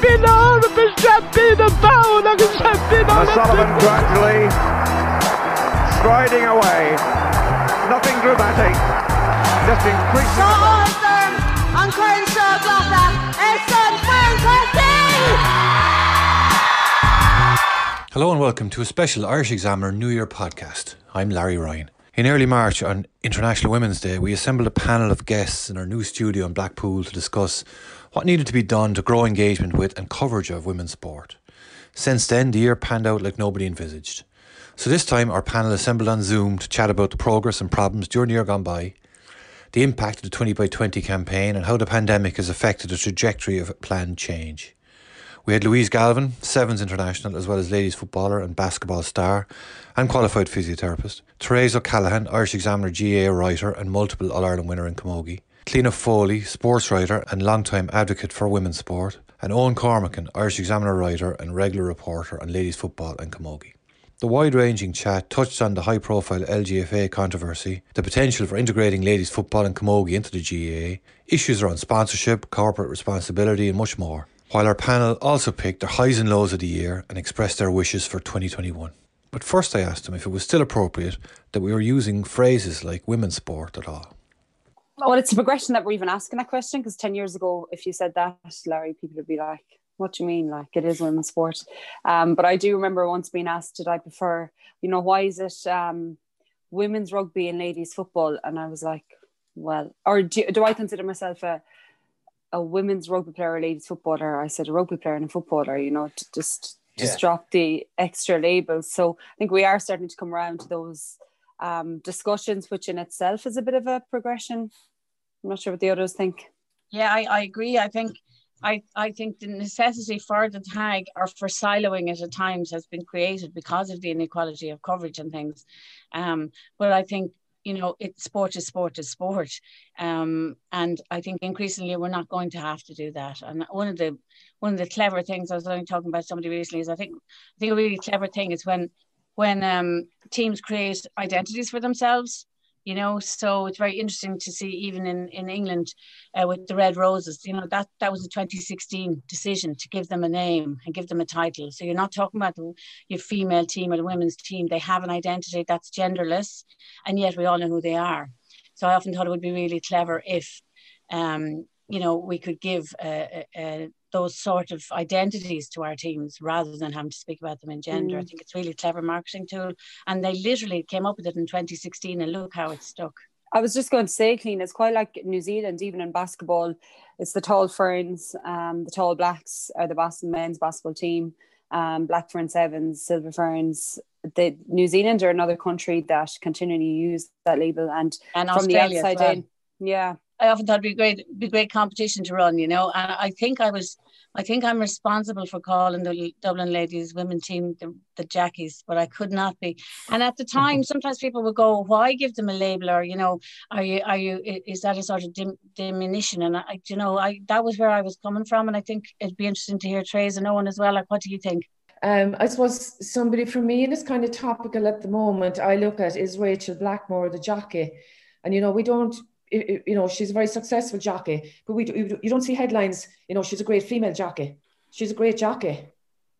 Taylor champion per champion de Paolo che champion Sullivan gradually striding away. Nothing dramatic. Just increasing. Arthur an Crenshaw gata is San Hello and welcome to a special Irish Examiner New Year podcast. I'm Larry Ryan. In early March, on International Women's Day, we assembled a panel of guests in our new studio in Blackpool to discuss what needed to be done to grow engagement with and coverage of women's sport. Since then, the year panned out like nobody envisaged. So this time, our panel assembled on Zoom to chat about the progress and problems during the year gone by, the impact of the 20 by 20 campaign, and how the pandemic has affected the trajectory of planned change. We had Louise Galvin, Sevens international, as well as ladies footballer and basketball star, and qualified physiotherapist. Therese O'Callaghan, Irish Examiner GA writer and multiple All Ireland winner in Camogie. Cliona Foley, sports writer and long-time advocate for women's sport. And Eoghan Cormican, Irish Examiner writer and regular reporter on ladies football and Camogie. The wide ranging chat touched on the high profile LGFA controversy, the potential for integrating ladies football and Camogie into the GAA, issues around sponsorship, corporate responsibility, and much more while our panel also picked their highs and lows of the year and expressed their wishes for 2021. But first, I asked them if it was still appropriate that we were using phrases like women's sport at all. Well, it's a progression that we're even asking that question because 10 years ago, if you said that, Larry, people would be like, what do you mean? Like it is women's sport. Um, but I do remember once being asked, did I prefer, you know, why is it um, women's rugby and ladies football? And I was like, well, or do, do I consider myself a, a women's rugby player, a ladies footballer. I said a rugby player and a footballer. You know, to just just yeah. drop the extra labels. So I think we are starting to come around to those um, discussions, which in itself is a bit of a progression. I'm not sure what the others think. Yeah, I, I agree. I think I, I think the necessity for the tag or for siloing it at times has been created because of the inequality of coverage and things. Um, but I think you know, it sport is sport is sport, um, and I think increasingly we're not going to have to do that. And one of the one of the clever things I was only talking about somebody recently is I think I think a really clever thing is when when um, teams create identities for themselves you know? So it's very interesting to see even in in england uh, with the red roses you know that that was a 2016 decision to give them a name and give them a title. So you're not talking about the, your female team or the women's team. They have an identity that's genderless and yet we all know who they are. So i often thought it would be really clever if um, you know we could give a, a, those sort of identities to our teams rather than having to speak about them in gender. Mm. I think it's really clever marketing tool. And they literally came up with it in 2016 and look how it stuck. I was just going to say, clean. It's quite like New Zealand, even in basketball. It's the tall ferns, um, the tall blacks are the Boston men's basketball team. Um, black fern sevens, silver ferns. The New Zealand are another country that continually use that label, and, and from Australia the outside well. in, yeah, I often thought it'd be great, be great competition to run, you know. And I think I was, I think I'm responsible for calling the Dublin ladies women team the, the Jackies, but I could not be. And at the time, sometimes people would go, "Why give them a label?" Or you know, are you, are you, is that a sort of dim, diminution? And I, you know, I that was where I was coming from, and I think it'd be interesting to hear Trey's and Eoghan as well. Like, what do you think? Um, I suppose somebody for me, and it's kind of topical at the moment. I look at is Rachel Blackmore the jockey, and you know we don't you know, she's a very successful jockey, but we you don't see headlines. You know, she's a great female jockey. She's a great jockey,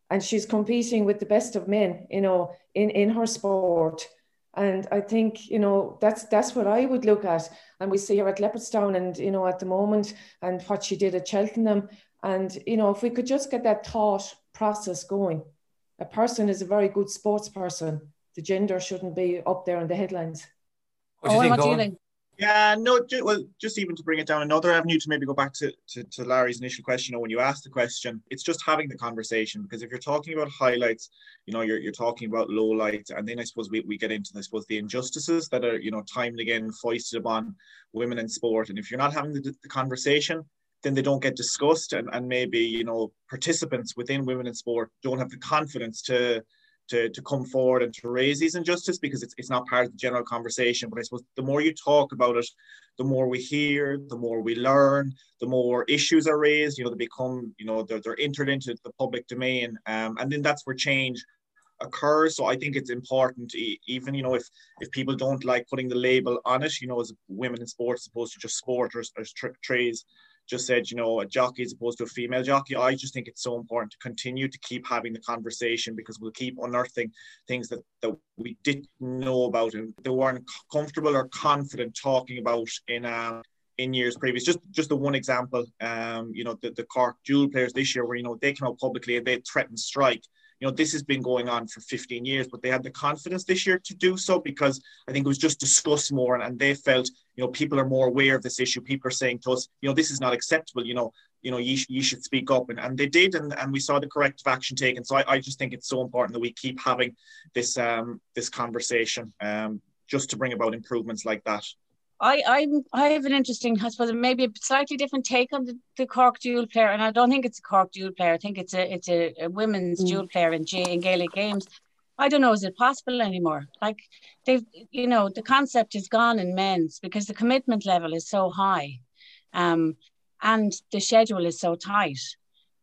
and she's competing with the best of men. You know, in in her sport, and I think you know that's that's what I would look at. And we see her at Leopardstown, and you know, at the moment, and what she did at Cheltenham, and you know, if we could just get that thought process going, a person is a very good sports person. The gender shouldn't be up there in the headlines. What do you oh, think, what do you think? Yeah, no, ju- well, just even to bring it down another avenue to maybe go back to, to, to Larry's initial question, know, when you asked the question, it's just having the conversation because if you're talking about highlights, you know, you're, you're talking about low lights, and then I suppose we, we get into, I suppose, the injustices that are, you know, time and again foisted upon women in sport. And if you're not having the, the conversation, then they don't get discussed and, and maybe, you know, participants within women in sport don't have the confidence to to, to come forward and to raise these injustices because it's, it's not part of the general conversation. But I suppose the more you talk about it, the more we hear, the more we learn, the more issues are raised, you know, they become, you know, they're, they're entered into the public domain. Um, and then that's where change occurs. So I think it's important, even, you know, if, if people don't like putting the label on it, you know, as women in sports, opposed to just sport or, or tra- trades, just said, you know, a jockey as opposed to a female jockey. I just think it's so important to continue to keep having the conversation because we'll keep unearthing things that, that we didn't know about and they weren't comfortable or confident talking about in um, in years previous. Just just the one example, um, you know, the, the Cork dual players this year where, you know, they came out publicly and they threatened strike you know, this has been going on for 15 years, but they had the confidence this year to do so because I think it was just discussed more and, and they felt, you know, people are more aware of this issue. People are saying to us, you know, this is not acceptable, you know, you know, you, you should speak up. And, and they did, and, and we saw the corrective action taken. So I, I just think it's so important that we keep having this um, this conversation um, just to bring about improvements like that. I I'm, I have an interesting, I suppose, maybe a slightly different take on the, the Cork dual player, and I don't think it's a Cork dual player. I think it's a it's a, a women's mm. dual player in G in Gaelic games. I don't know, is it possible anymore? Like they've, you know, the concept is gone in men's because the commitment level is so high, um, and the schedule is so tight.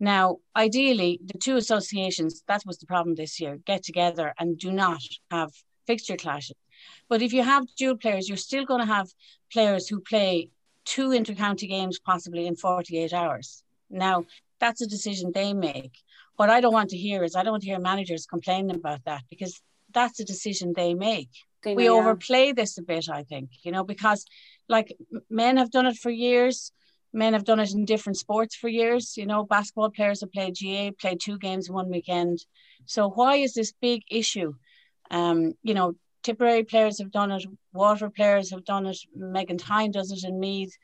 Now, ideally, the two associations, that was the problem this year, get together and do not have fixture clashes. But if you have dual players, you're still going to have players who play two intercounty games possibly in 48 hours. Now, that's a decision they make. What I don't want to hear is I don't want to hear managers complaining about that because that's a decision they make. They we overplay this a bit, I think, you know, because like men have done it for years. Men have done it in different sports for years. You know, basketball players have played GA, played two games in one weekend. So why is this big issue? Um, you know, Tipperary players have done it, Water players have done it, Megan Thynne does it in Meath.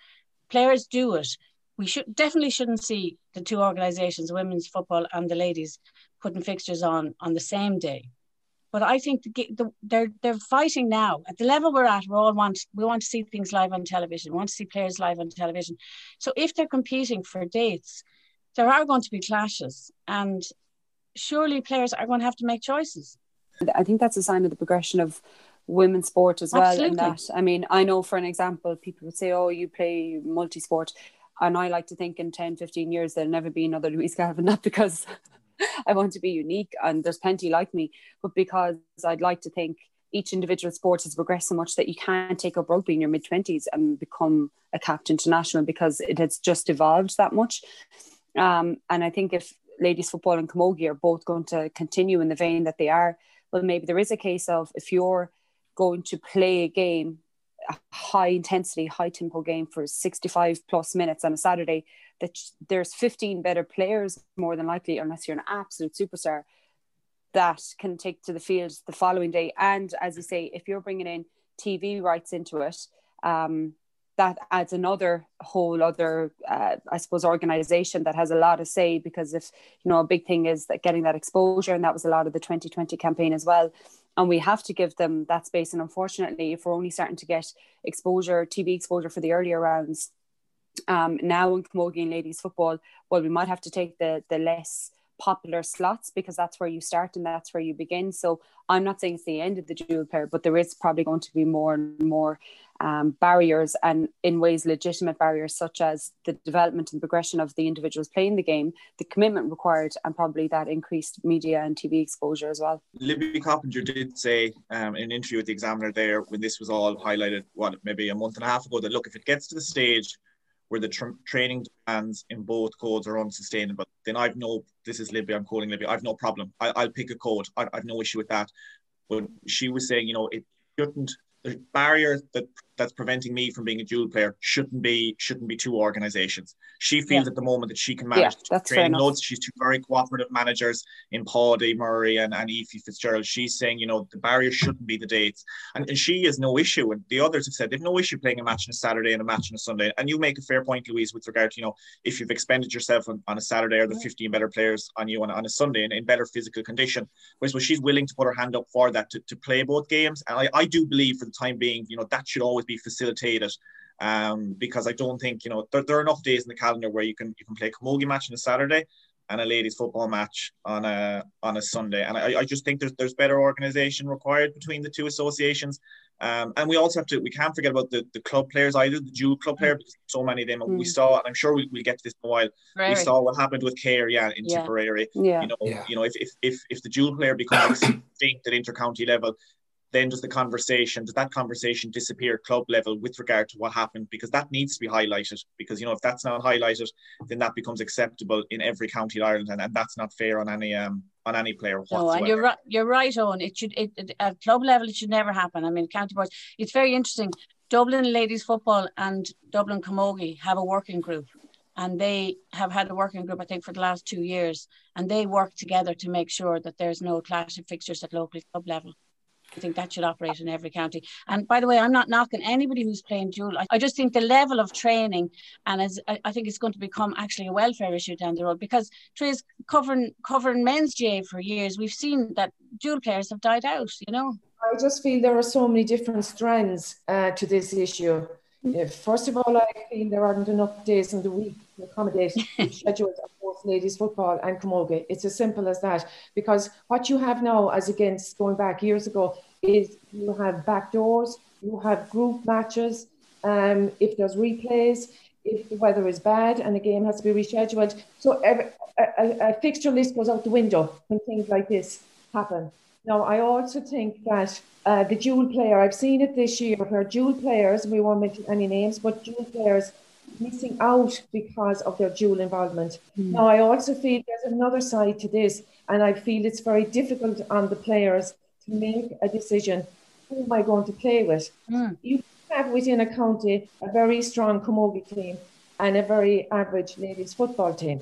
Players do it. We should definitely shouldn't see the two organisations, women's football and the ladies, putting fixtures on on the same day. But I think the, the, they're they're fighting now at the level we're at. We all want we want to see things live on television. We want to see players live on television. So if they're competing for dates, there are going to be clashes, and surely players are going to have to make choices. I think that's a sign of the progression of women's sport as well. Absolutely. And that, I mean, I know for an example, people would say, oh, you play multi sport. And I like to think in 10, 15 years, there'll never be another Louise Galvin, not because I want to be unique and there's plenty like me, but because I'd like to think each individual sport has progressed so much that you can't take up rugby in your mid 20s and become a captain international because it has just evolved that much. Um, and I think if ladies football and camogie are both going to continue in the vein that they are, well, maybe there is a case of if you're going to play a game, a high intensity, high tempo game for 65 plus minutes on a Saturday, that there's 15 better players more than likely, unless you're an absolute superstar, that can take to the field the following day. And as you say, if you're bringing in TV rights into it, um, that adds another whole other uh, i suppose organization that has a lot to say because if you know a big thing is that getting that exposure and that was a lot of the 2020 campaign as well and we have to give them that space. And unfortunately if we're only starting to get exposure tv exposure for the earlier rounds um, now in camogie and ladies football well we might have to take the the less popular slots because that's where you start and that's where you begin. So I'm not saying it's the end of the dual player, but there is probably going to be more and more um, barriers and in ways legitimate barriers such as the development and progression of the individuals playing the game, the commitment required, and probably that increased media and TV exposure as well. Libby Coppinger did say um, in an interview with the Examiner there when this was all highlighted, what maybe a month and a half ago, that look, if it gets to the stage where the tra- training demands in both codes are unsustainable, then I've no, this is Libby, I'm calling Libby, I've no problem. I, will pick a code. I, I've no issue with that. But she was saying, you know, it shouldn't, the barrier that that's preventing me from being a dual player shouldn't be shouldn't be two organizations. She feels yeah. at the moment that she can manage yeah, training loads. She's two very cooperative managers in Paudie Murray and, and Ephie Fitzgerald. She's saying, you know, the barrier shouldn't be the dates. And, and she has no issue. And the others have said they've no issue playing a match on a Saturday and a match on a Sunday. And you make a fair point, Louise, with regard to, you know, if you've expended yourself on, on a Saturday or the 15 better players on you on, on a Sunday in, in better physical condition. Whereas well, she's willing to put her hand up for that to, to play both games. And I, I do believe for the time being, you know, that should always be facilitated um, because I don't think you know there, there, are enough days in the calendar where you can you can play a camogie match on a Saturday and a ladies football match on a on a Sunday, and I, I just think there's there's better organisation required between the two associations, um, and we also have to we can't forget about the, the club players either the dual club player because so many of them mm. we saw, and I'm sure we, will get to this in a while. Right. We saw what happened with Cahir, yeah, in yeah. Tipperary. Yeah. You know, yeah. you know if, if if if the dual player becomes extinct at intercounty level, then does the conversation does that conversation disappear club level with regard to what happened? Because that needs to be highlighted because you know if that's not highlighted then that becomes acceptable in every county in Ireland and, and that's not fair on any um on any player whatsoever. No, and you're right you're right on it should it, it, at club level it should never happen. I mean county boards it's very interesting. Dublin ladies football and Dublin Camogie have a working group and they have had a working group I think for the last two years and they work together to make sure that there's no clash of fixtures at local club level I think that should operate in every county. And by the way, I'm not knocking anybody who's playing dual. I, just think the level of training, and as I, I, think it's going to become actually a welfare issue down the road because Trace covering covering men's GAA for years, we've seen that dual players have died out. You know. I just feel there are so many different strands uh, to this issue. First of all, I feel there aren't enough days in the week to accommodate schedules of both ladies football and camogie. It's as simple as that. Because what you have now, as against going back years ago, is you have back doors, you have group matches. Um, if there's replays, if the weather is bad and the game has to be rescheduled, so a, a, a fixture list goes out the window when things like this happen. Now, I also think that uh, the dual player, I've seen it this year where dual players, we won't mention any names, but dual players missing out because of their dual involvement. Mm. Now, I also feel there's another side to this, and I feel it's very difficult on the players to make a decision who am I going to play with? Mm. You have within a county a very strong camogie team and a very average ladies football team.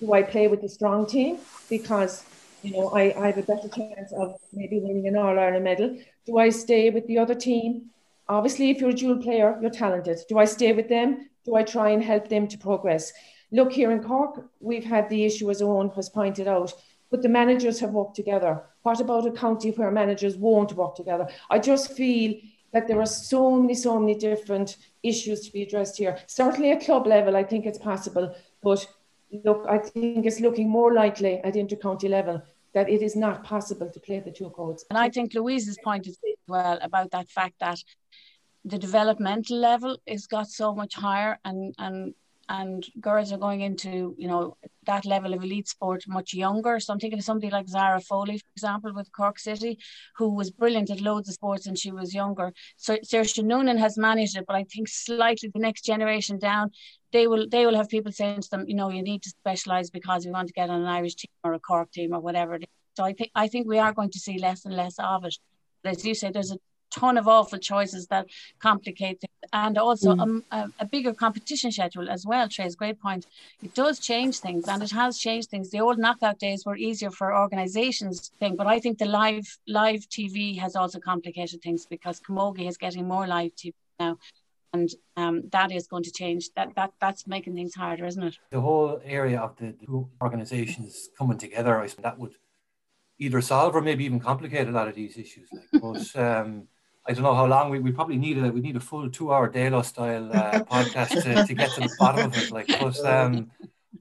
Do I play with the strong team because you know, I, I have a better chance of maybe winning an All Ireland medal. Do I stay with the other team? Obviously, if you're a dual player, you're talented. Do I stay with them? Do I try and help them to progress? Look, here in Cork, we've had the issue, as Eoghan has pointed out, but the managers have worked together. What about a county where managers won't work together? I just feel that there are so many, so many different issues to be addressed here. Certainly at club level, I think it's possible, but look, I think it's looking more likely at intercounty level that it is not possible to play the two codes. And I think Louise's point is well about that fact that the developmental level is got so much higher and and and girls are going into you know that level of elite sport much younger. So I'm thinking of somebody like Zara Foley, for example, with Cork City, who was brilliant at loads of sports and she was younger. So Saoirse Noonan has managed it, but I think slightly the next generation down, they will they will have people saying to them, you know, you need to specialise because we want to get on an Irish team or a Cork team or whatever. So I think I think we are going to see less and less of it. But as you say, there's a ton of awful choices that complicate things. And also mm. a, a, bigger competition schedule as well, Trey's great point. It does change things and it has changed things. The old knockout days were easier for organizations thing, but I think the live live TV has also complicated things because Camogie is getting more live TV now and um, that is going to change. That that that's making things harder, isn't it? The whole area of the, the two organisations coming together, I think that would either solve or maybe even complicate a lot of these issues. Like, but um, I don't know how long we, we probably need it. We need a full two hour Dalo style uh, podcast to, to get to the bottom of it. Like, but um,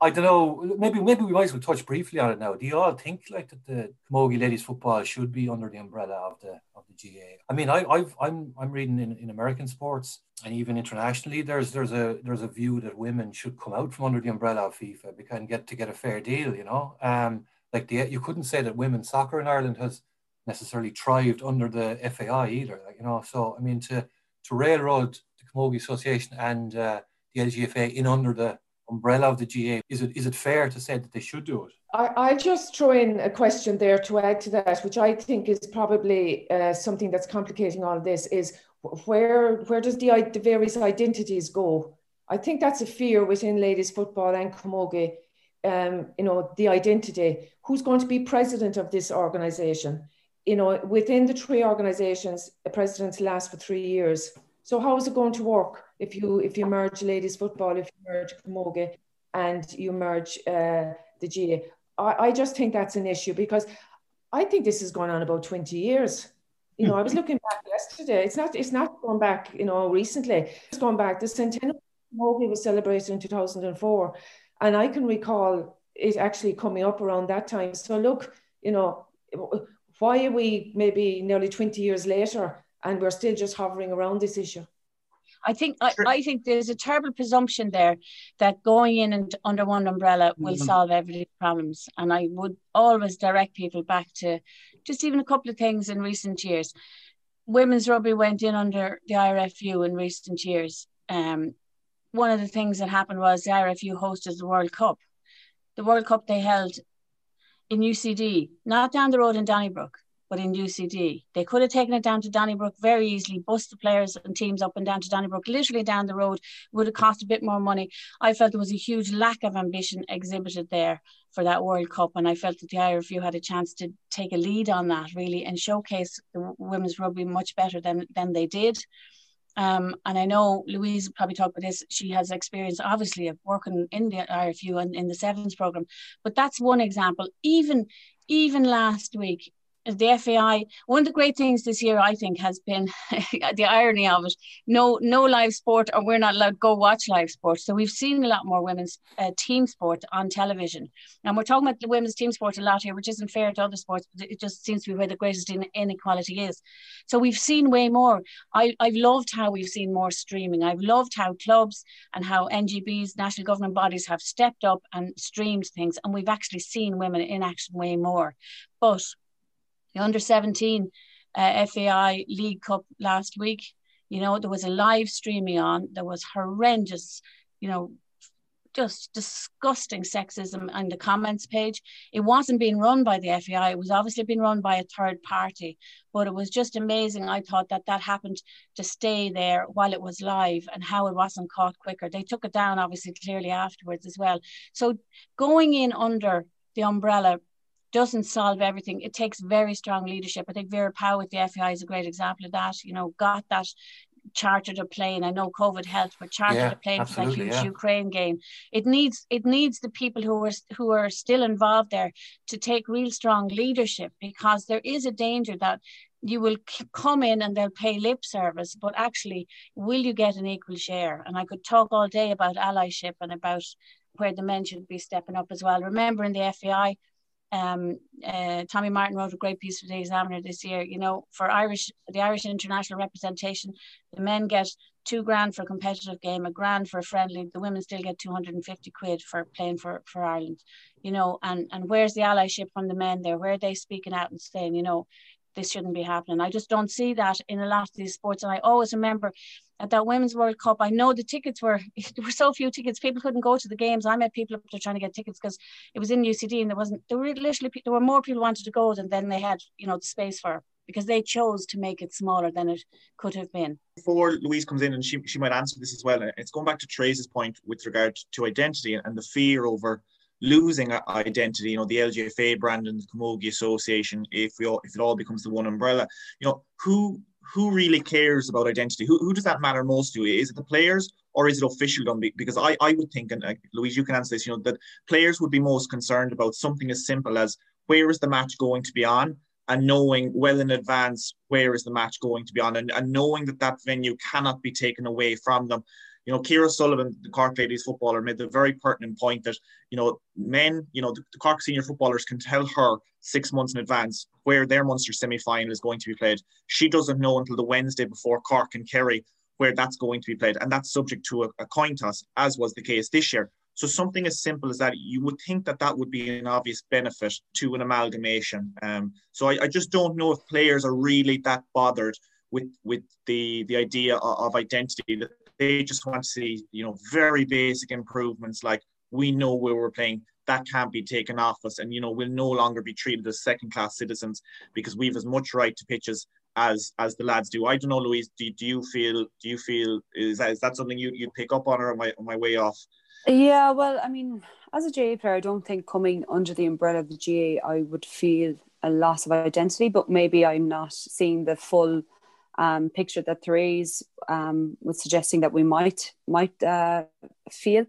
I don't know. Maybe maybe we might as well touch briefly on it now. Do you all think like that the Camogie ladies football should be under the umbrella of the of the GAA? I mean, I, I've I'm I'm reading in, in American sports and even internationally. There's there's a there's a view that women should come out from under the umbrella of FIFA because get to get a fair deal. You know, um, like the you couldn't say that women's soccer in Ireland has necessarily thrived under the FAI either. Like, you know, so I mean to to railroad the Camogie Association and uh, the LGFA in under the umbrella of the GA, is it is it fair to say that they should do it? I, I just throw in a question there to add to that, which I think is probably uh, something that's complicating all this. Is where where does the, the various identities go? I think that's a fear within ladies football and Camogie. Um, you know, the identity. Who's going to be president of this organization? You know, within the three organizations, a president lasts for three years. So how is it going to work if you if you merge ladies football, if you merge Camogie, and you merge uh, the GA? I, I just think that's an issue because I think this has gone on about 20 years. You know, I was looking back yesterday. It's not. It's not going back. You know, recently. It's gone back. The centennial Mogi was celebrated in 2004, and I can recall it actually coming up around that time. So look, you know, why are we maybe nearly 20 years later and we're still just hovering around this issue? I think I, I, think there's a terrible presumption there that going in and under one umbrella will mm-hmm. solve every problems. And I would always direct people back to just even a couple of things in recent years. Women's rugby went in under the IRFU in recent years. Um, one of the things that happened was the IRFU hosted the World Cup. The World Cup they held in UCD, not down the road in Donnybrook but in UCD. They could have taken it down to Donnybrook very easily, bus the players and teams up and down to Donnybrook, literally down the road, would have cost a bit more money. I felt there was a huge lack of ambition exhibited there for that World Cup, and I felt that the IRFU had a chance to take a lead on that really and showcase the women's rugby much better than, than they did. Um, and I know Louise probably talked about this. She has experience, obviously, of working in the IRFU and in the sevens program. But that's one example. Even even last week, the FAI, one of the great things this year, I think, has been the irony of it. No, no live sport, or we're not allowed to go watch live sport. So we've seen a lot more women's uh, team sport on television, and we're talking about the women's team sport a lot here, which isn't fair to other sports, but it just seems to be where the greatest inequality is. So we've seen way more. I, I've loved how we've seen more streaming. I've loved how clubs and how NGBs, national government bodies, have stepped up and streamed things, and we've actually seen women in action way more. But the under 17 uh, FAI League Cup last week. You know, there was a live streaming on, there was horrendous, you know, just disgusting sexism on the comments page. It wasn't being run by the FAI, it was obviously being run by a third party, but it was just amazing. I thought that that happened to stay there while it was live and how it wasn't caught quicker. They took it down, obviously, clearly afterwards as well. So going in under the umbrella doesn't solve everything. It takes very strong leadership. I think Vera Pauw with the FAI is a great example of that. You know, got that chartered a plane. I know COVID helped, but chartered yeah, a plane for that huge yeah. Ukraine game. It needs it needs the people who are who are still involved there to take real strong leadership because there is a danger that you will come in and they'll pay lip service, but actually, will you get an equal share? And I could talk all day about allyship and about where the men should be stepping up as well. Remember in the FAI, um, uh, Tommy Martin wrote a great piece for the Examiner this year. You know, for Irish, the Irish international representation, the men get two grand for a competitive game, a grand for a friendly. The women still get 250 quid for playing for, for Ireland. You know, and and where's the allyship from the men there? Where are they speaking out and saying, you know, this shouldn't be happening? I just don't see that in a lot of these sports. And I always remember at that Women's World Cup, I know the tickets were there were so few tickets, people couldn't go to the games. I met people up there trying to get tickets because it was in UCD and there wasn't there were literally there were more people wanted to go than then they had you know the space for because they chose to make it smaller than it could have been. Before Louise comes in and she, she might answer this as well, it's going back to Trace's point with regard to identity and the fear over losing identity, you know, the LGFA brand and the Camogie Association, if we all, if it all becomes the one umbrella, you know, who who really cares about identity? Who, who does that matter most to? Is it the players or is it officialdom? Because I, I would think, and uh, Louise, you can answer this, you know, that players would be most concerned about something as simple as where is the match going to be on and knowing well in advance where is the match going to be on and, and knowing that that venue cannot be taken away from them you know, Ciara Sullivan, the Cork ladies footballer, made the very pertinent point that, you know, men, you know, the, the Cork senior footballers can tell her six months in advance where their Munster semi final is going to be played. She doesn't know until the Wednesday before Cork and Kerry where that's going to be played. And that's subject to a, a coin toss, as was the case this year. So something as simple as that, you would think that that would be an obvious benefit to an amalgamation. Um, so I, I, just don't know if players are really that bothered with with the the idea of, of identity that they just want to see, you know, very basic improvements like we know where we're playing. That can't be taken off us, and you know we'll no longer be treated as second-class citizens because we've as much right to pitches as as the lads do. I don't know, Louise. Do, do you feel do you feel is that is that something you you pick up on, or am I on my way off? Yeah, well, I mean, as a GA player, I don't think coming under the umbrella of the GA, I would feel a loss of identity, but maybe I'm not seeing the full um, picture that Therese um, was suggesting that we might might uh, feel.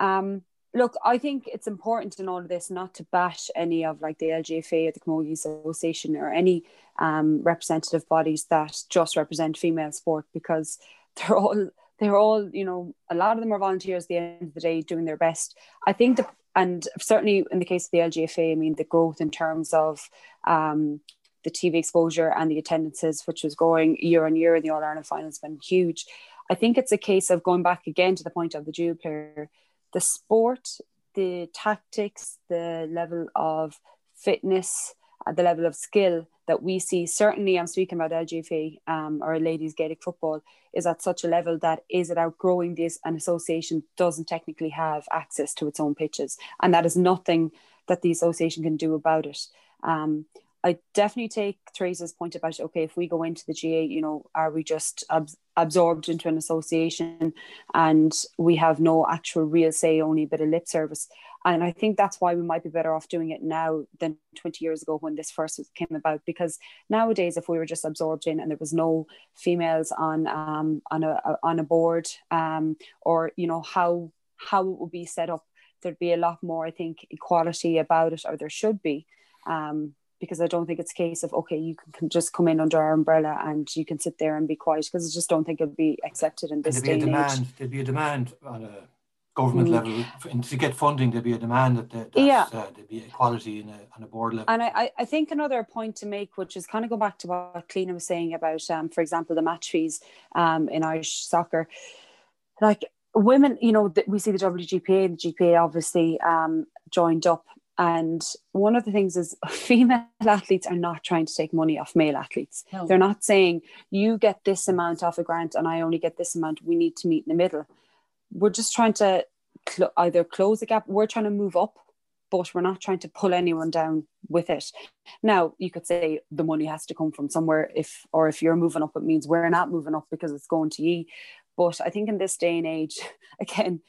Um, look, I think it's important in all of this not to bash any of like the LGFA or the Camogie Association or any um, representative bodies that just represent female sport because they're all they're all you know a lot of them are volunteers at the end of the day doing their best. I think the and certainly in the case of the LGFA, I mean the growth in terms of um, the TV exposure and the attendances, which was growing year on year in the All Ireland final, has been huge. I think it's a case of going back again to the point of the dual player, the sport, the tactics, the level of fitness, uh, the level of skill that we see. Certainly, I'm speaking about LGFA um, or ladies Gaelic football is at such a level that is it outgrowing this? An association doesn't technically have access to its own pitches, and that is nothing that the association can do about it. Um, I definitely take Theresa's point about okay, if we go into the GA, you know, are we just ab- absorbed into an association and we have no actual real say, only a bit of lip service? And I think that's why we might be better off doing it now than 20 years ago when this first came about. Because nowadays, if we were just absorbed in and there was no females on um, on a on a board, um, or you know how how it would be set up, there'd be a lot more, I think, equality about it, or there should be. Um, because I don't think it's a case of okay, you can, can, just come in under our umbrella and you can sit there and be quiet because I just don't think it'll be accepted in this day and demand, age. There'd be a demand on a government mm. level and to get funding. There'd be a demand that, that yeah. Uh, there'd be equality in a, on a board level. And I, I think another point to make, which is kind of go back to what Cliona was saying about, um, for example, the match fees um, in Irish soccer, like women, you know, we see the WGPA and the GPA obviously um, joined up and one of the things is female athletes are not trying to take money off male athletes. No. They're not saying you get this amount off a grant and I only get this amount. We need to meet in the middle. We're just trying to cl- either close the gap. We're trying to move up, but we're not trying to pull anyone down with it. Now you could say the money has to come from somewhere. If or if you're moving up, it means we're not moving up because it's going to ye. But I think in this day and age, again,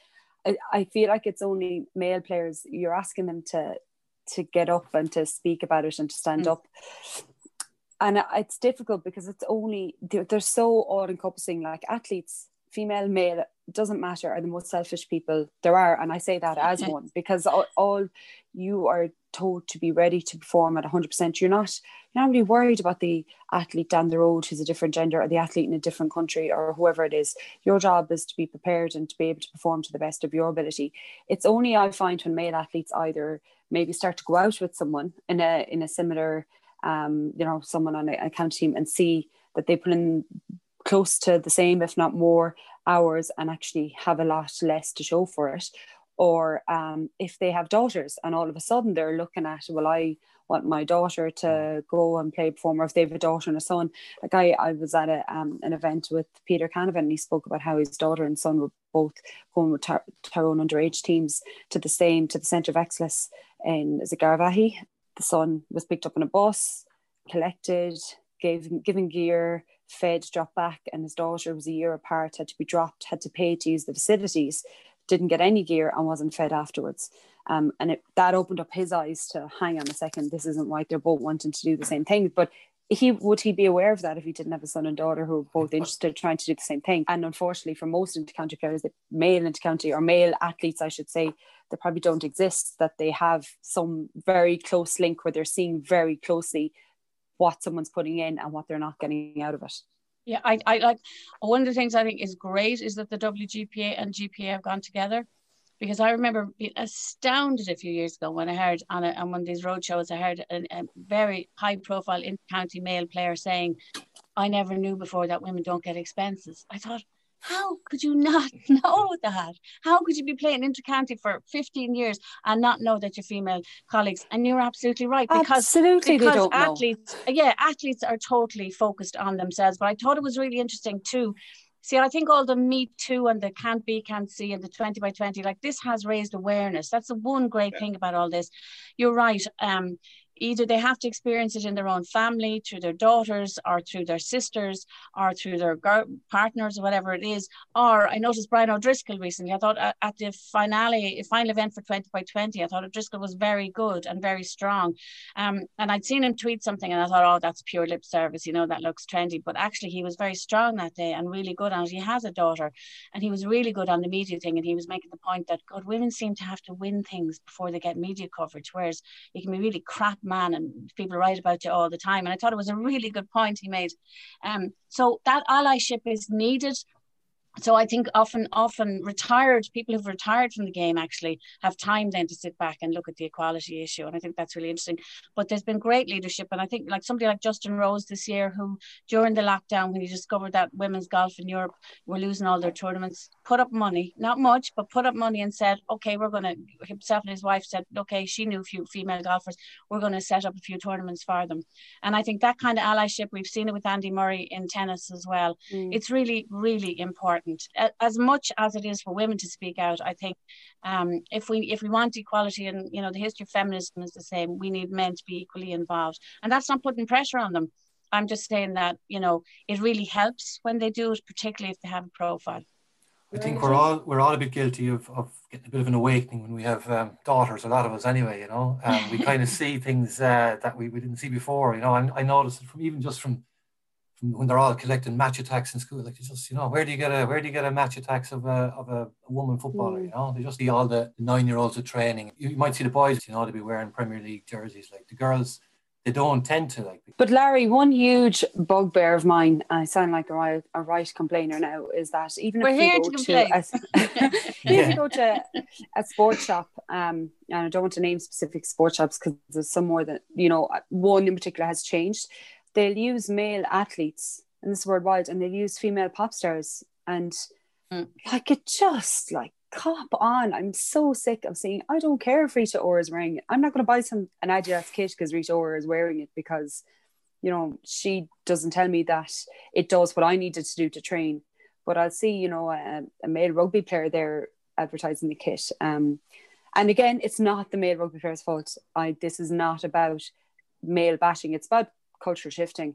I, feel like it's only male players. You're asking them to to get up and to speak about it and to stand mm. up. And it's difficult because it's only they're, they're so all encompassing. Like athletes, female, male, doesn't matter. Are the most selfish people there are, and I say that as one because all, all you are told to be ready to perform at 100%. You're not you're not really worried about the athlete down the road who's a different gender or the athlete in a different country or whoever it is. Your job is to be prepared and to be able to perform to the best of your ability. It's only I find when male athletes either maybe start to go out with someone in a in a similar um, you know someone on a, a county team and see that they put in close to the same if not more hours and actually have a lot less to show for it. Or um, if they have daughters and all of a sudden they're looking at well i want my daughter to go and play performer if they have a daughter and a son. Like i, I was at a, um, an event with peter canavan and he spoke about how his daughter and son were both going with Tar- Tyrone underage teams to the same to the centre of excellence in Garvaghey. The son was picked up on a bus collected gave given gear fed dropped back and his daughter was a year apart had to be dropped had to pay to use the facilities didn't get any gear and wasn't fed afterwards. Um, and it, that opened up his eyes to hang on a second, this isn't right. They're both wanting to do the same thing. But he would he be aware of that if he didn't have a son and daughter who were both interested trying to do the same thing and unfortunately for most intercounty players the male intercounty or male athletes I should say they probably don't exist that they have some very close link where they're seeing very closely what someone's putting in and what they're not getting out of it yeah, I, I like one of the things I think is great is that the WGPA and GPA have gone together because I remember being astounded a few years ago when I heard on, a, on one of these road shows, I heard a, a very high profile in-county male player saying, I never knew before that women don't get expenses. I thought, how could you not know that? How could you be playing intercounty for 15 years and not know that your female colleagues? And you're absolutely right. Because, absolutely, because athletes, know. yeah, athletes are totally focused on themselves. But I thought it was really interesting too. See, I think all the Me Too and the can't be, can't see, and the 20 by 20, like this has raised awareness. That's the one great yeah. thing about all this. You're right. Um, either they have to experience it in their own family, through their daughters, or through their sisters, or through their partners, or whatever it is. Or I noticed Brian O'Driscoll recently. I thought at, at the finale, final event for 20 by 20, I thought O'Driscoll was very good and very strong. Um, and I'd seen him tweet something, and I thought, oh, that's pure lip service. You know, that looks trendy. But actually, he was very strong that day and really good. And he has a daughter, and he was really good on the media thing. And he was making the point that good women seem to have to win things before they get media coverage, whereas you can be really crap man and people write about you all the time. And I thought it was a really good point he made. Um, so that allyship is needed so I think often often retired people who've retired from the game actually have time then to sit back and look at the equality issue and I think that's really interesting. But there's been great leadership and I think like somebody like Justin Rose this year who during the lockdown when he discovered that women's golf in Europe were losing all their tournaments put up money not much but put up money and said okay we're going to himself and his wife said okay she knew a few female golfers we're going to set up a few tournaments for them. And I think that kind of allyship we've seen it with Andy Murray in tennis as well. Mm. it's really really important important as much as it is for women to speak out i think um, if we if we want equality and you know the history of feminism is the same we need men to be equally involved and that's not putting pressure on them i'm just saying that you know it really helps when they do it particularly if they have a profile I think we're all we're all a bit guilty of, of getting a bit of an awakening when we have um, daughters. A lot of us, anyway. You know, um, we kind of see things uh, that we, we didn't see before. You know, I, I noticed it from even just from when they're all collecting Match Attax in school, like you just, you know, where do you get a where do you get a Match Attax of a of a, a woman footballer? Mm. You know, they just see all the nine year olds at training. You, you, might see the boys, you know, to be wearing Premier League jerseys. Like the girls, they don't tend to like. But Larry, one huge bugbear of mine, I sound like a right, a right complainer now, is that even We're if you go to, to a, yeah. you go to a sports shop, um, and I don't want to name specific sports shops because there's some more that you know, one in particular has changed they'll use male athletes, and this is worldwide, and they'll use female pop stars, and mm. like it just like cop on. I'm so sick of seeing. I don't care if Rita Ora is wearing it. I'm not going to buy some an Adidas kit because Rita Ora is wearing it because you know she doesn't tell me that it does what I needed to do to train. But I'll see, you know, a, a male rugby player there advertising the kit. Um, and again, it's not the male rugby player's fault. I this is not about male bashing. It's about culture shifting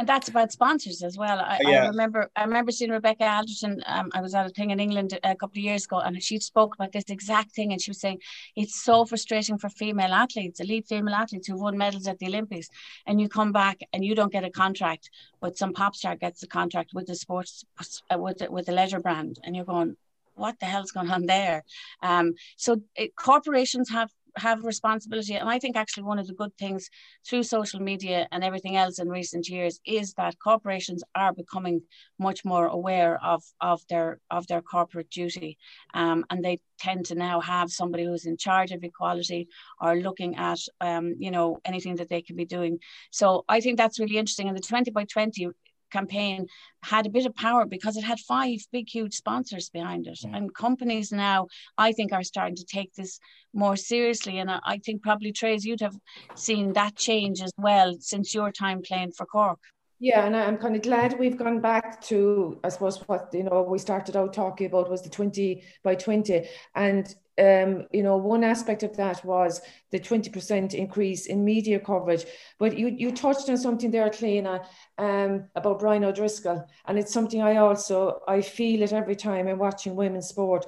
and that's about sponsors as well. I, yeah. I, remember I remember seeing Rebecca Adlington. Um, I was at a thing in England a couple of years ago, and she spoke about this exact thing. And she was saying it's so frustrating for female athletes, elite female athletes who won medals at the Olympics, and you come back and you don't get a contract, but some pop star gets a contract with the sports uh, with the, with the leisure brand, and you're going, what the hell's going on there? Um, so it, corporations have have responsibility. And I think actually one of the good things through social media and everything else in recent years is that corporations are becoming much more aware of, of their of their corporate duty. Um, and they tend to now have somebody who's in charge of equality or looking at um, you know anything that they can be doing. So I think that's really interesting. And the 20 by 20 campaign had a bit of power because it had five big, huge sponsors behind it. And companies now, I think, are starting to take this more seriously. And I, I think probably, Trace, you'd have seen that change as well since your time playing for Cork. Yeah, and I'm kind of glad we've gone back to, I suppose, what you know we started out talking about was the 20 by 20, and um, you know, one aspect of that was the 20% increase in media coverage. But you, you touched on something there, Cliona, um, about Brian O'Driscoll. And it's something I also, I feel it every time I'm watching women's sport.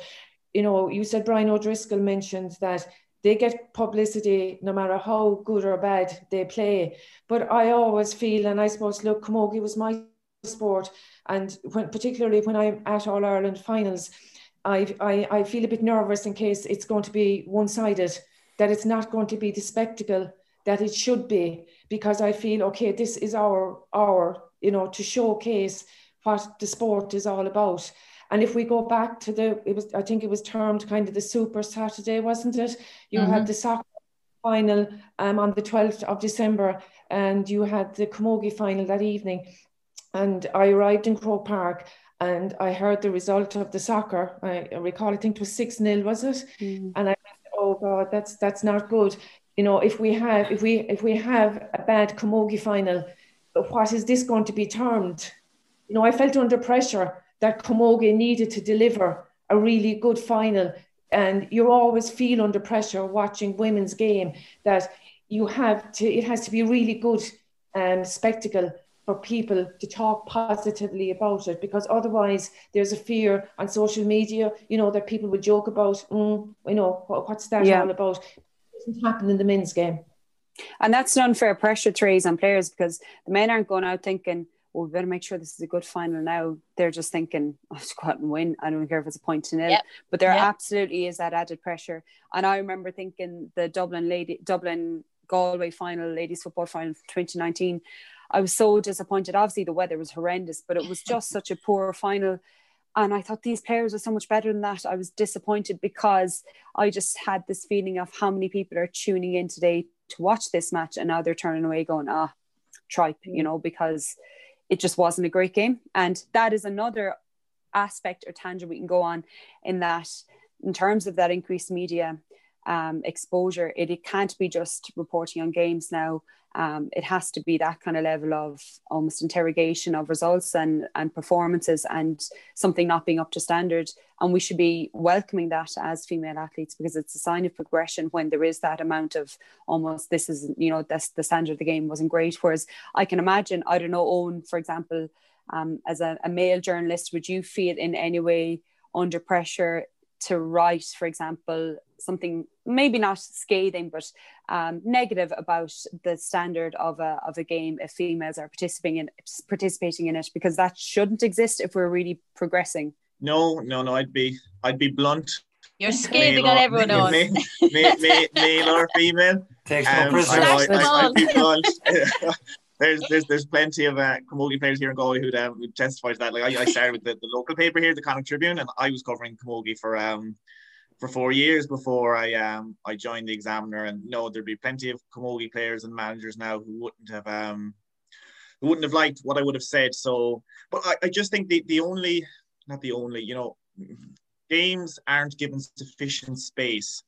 You know, you said Brian O'Driscoll mentioned that they get publicity no matter how good or bad they play. But I always feel, and I suppose, look, Camogie was my sport. And when, particularly when I'm at All Ireland finals, I, I, I feel a bit nervous in case it's going to be one sided, that it's not going to be the spectacle that it should be, because I feel, okay, this is our, our, you know, to showcase what the sport is all about. And if we go back to the, it was, I think it was termed kind of the Super Saturday, wasn't it? You mm-hmm. had the soccer final um, on the 12th of December, and you had the Camogie final that evening. And I arrived in Croke Park and I heard the result of the soccer. I recall, I think it was 6 0, was it? Mm. And I went, oh God, that's that's not good. You know, if we have if we if we have a bad Camogie final, what is this going to be termed? You know, I felt under pressure that Camogie needed to deliver a really good final. And you always feel under pressure watching women's game that you have to, it has to be a really good um, spectacle for people to talk positively about it because otherwise there's a fear on social media, you know, that people would joke about, mm, you know, what, what's that yeah. all about? It doesn't happen in the men's game. And that's an unfair pressure to raise on players because the men aren't going out thinking, well, we better make sure this is a good final now. They're just thinking, oh, to go out and win. I don't care if it's a point to nil. Yep. But there yep. absolutely is that added pressure. And I remember thinking the Dublin lady Dublin Galway final, ladies football final 2019. I was so disappointed. Obviously, the weather was horrendous, but it was just such a poor final. And I thought these players were so much better than that. I was disappointed because I just had this feeling of how many people are tuning in today to watch this match, and now they're turning away, going, ah, tripe, you know, because it just wasn't a great game. And that is another aspect or tangent we can go on in that, in terms of that increased media um, exposure. It, it can't be just reporting on games now. Um, it has to be that kind of level of almost interrogation of results and, and performances and something not being up to standard. And we should be welcoming that as female athletes because it's a sign of progression when there is that amount of almost this is, you know, this, the standard of the game wasn't great. Whereas I can imagine, I don't know, Owen, for example, um, as a, a male journalist, would you feel in any way under pressure to write, for example, something maybe not scathing but um, negative about the standard of a, of a game if females are participating in participating in it because that shouldn't exist if we're really progressing. No no no i'd be i'd be blunt. You're scathing on everyone else. male, male, male, or female. Takes um, no I, I, I'd be blunt there's there's there's plenty of uh, camogie players here in Galway who'd, um, who'd testify to that. Like I, I started with the, the local paper here, the Connacht Tribune, and I was covering camogie for um for four years before I um I joined the Examiner, and no, there'd be plenty of camogie players and managers now who wouldn't have um who wouldn't have liked what I would have said. So, but I, I just think the the only not the only you know games aren't given sufficient space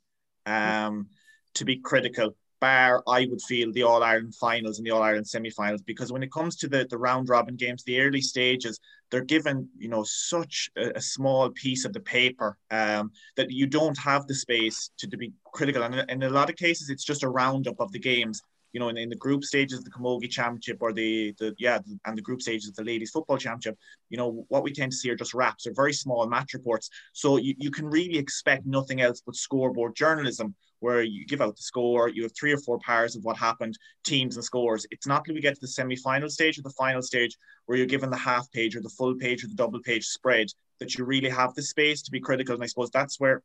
um to be critical bar I would feel the All Ireland finals and the All Ireland semi-finals because when it comes to the the round robin games, the early stages, they're given you know such a, a small piece of the paper um, that you don't have the space to, to be critical. And in a lot of cases, it's just a roundup of the games. You know, in, in the group stages, the Camogie Championship, or the the yeah, and the group stages, of the Ladies Football Championship. You know, what we tend to see are just wraps, or very small match reports. So you, you can really expect nothing else but scoreboard journalism where you give out the score, you have three or four pairs of what happened, teams and scores. It's not till we get to the semi-final stage or the final stage where you're given the half page or the full page or the double page spread that you really have the space to be critical. And I suppose that's where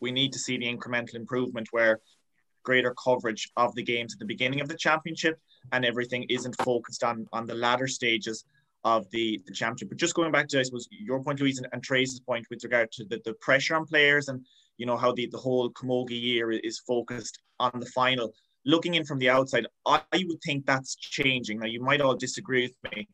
we need to see the incremental improvement where greater coverage of the games at the beginning of the championship and everything isn't focused on on the latter stages of the, the championship. But just going back to I suppose your point, Louise, and, and Trace's point with regard to the, the pressure on players and you know how the, the whole camogie year is focused on the final. Looking in from the outside i would think that's changing. Now you might all disagree with me.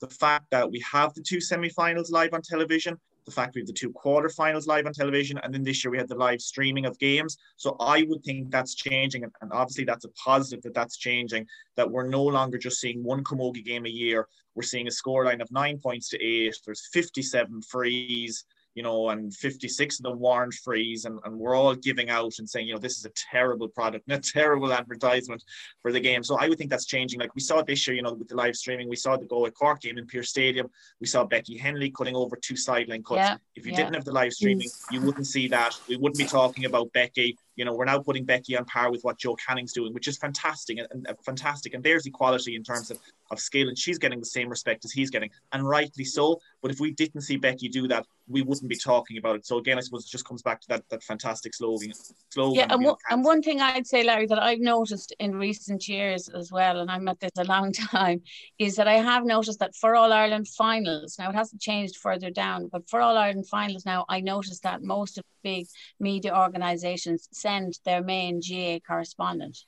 The fact that we have the two semi-finals live on television the fact we have the two quarterfinals live on television and then this year we had the live streaming of games. So i would think that's changing and, and obviously that's a positive that that's changing that we're no longer just seeing one camogie game a year. We're seeing a scoreline of nine points to eight. There's 57 frees you know, and 56 of them warrant freeze, and, and we're all giving out and saying, you know, this is a terrible product and a terrible advertisement for the game. So I would think that's changing. Like we saw this year, you know, with the live streaming, we saw the Galway Cork game in Pearse Stadium. We saw Becky Henley cutting over two sideline cuts. Yeah, if you yeah. didn't have the live streaming, you wouldn't see that. We wouldn't be talking about Becky you know, we're now putting Becky on par with what Joe Canning's doing, which is fantastic and, and, fantastic. And there's equality in terms of, of skill, and she's getting the same respect as he's getting, and rightly so. But if we didn't see Becky do that, we wouldn't be talking about it. So again, I suppose it just comes back to that that fantastic slogan. slogan yeah, and, and one thing I'd say, Larry, that I've noticed in recent years as well, and I'm at this a long time, is that I have noticed that for All Ireland finals, now it hasn't changed further down, but for All Ireland finals now, I noticed that most of the big media organisations send their main GA correspondent.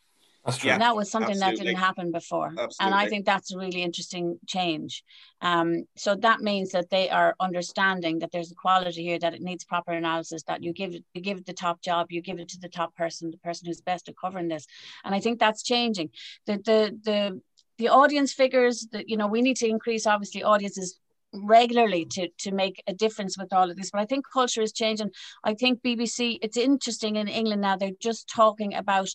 That's true. And that was something Absolutely. that didn't happen before. Absolutely. And I think that's a really interesting change. Um, so that means that they are understanding that there's a quality here, that it needs proper analysis, that you give it, you give it the top job, you give it to the top person, the person who's best at covering this. And I think that's changing. The the the the audience figures that you know we need to increase obviously audiences regularly to to make a difference with all of this but i think culture is changing i think bbc it's interesting in england now they're just talking about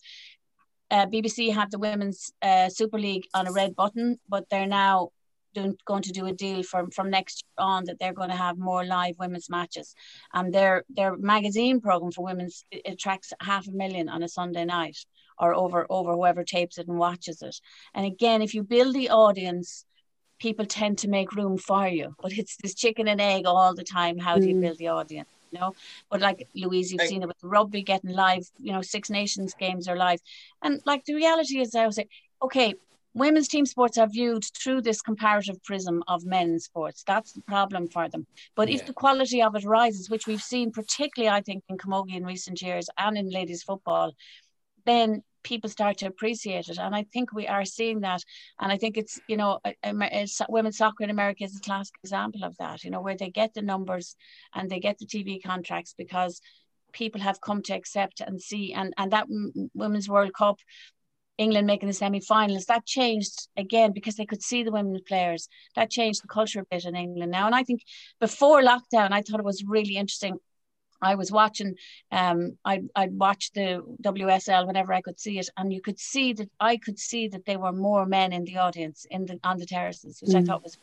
uh, BBC had the Women's uh, Super League on a red button, but they're now doing, going to do a deal from from next on that they're going to have more live women's matches. And their their magazine program for women's attracts half a million on a Sunday night or over over whoever tapes it and watches it. And again, if you build the audience, people tend to make room for you. But it's this chicken and egg all the time. How do you mm. build the audience? you know. But like Louise, you've seen it with rugby getting live, you know, Six Nations games are live. And like the reality is I was like, okay, women's team sports are viewed through this comparative prism of men's sports. That's the problem for them. But yeah. if the quality of it rises, which we've seen particularly, I think, in camogie in recent years and in ladies football, then people start to appreciate it. And I think we are seeing that. And I think it's, you know, women's soccer in America is a classic example of that, you know, where they get the numbers and they get the TV contracts because people have come to accept and see. And, and that Women's World Cup, England making the semi-finals, that changed again because they could see the women players. That changed the culture a bit in England now. And I think before lockdown, I thought it was really interesting I was watching, um, I'd, I'd watch the WSL whenever I could see it, and you could see that I could see that there were more men in the audience in the on the terraces, which mm. I thought was.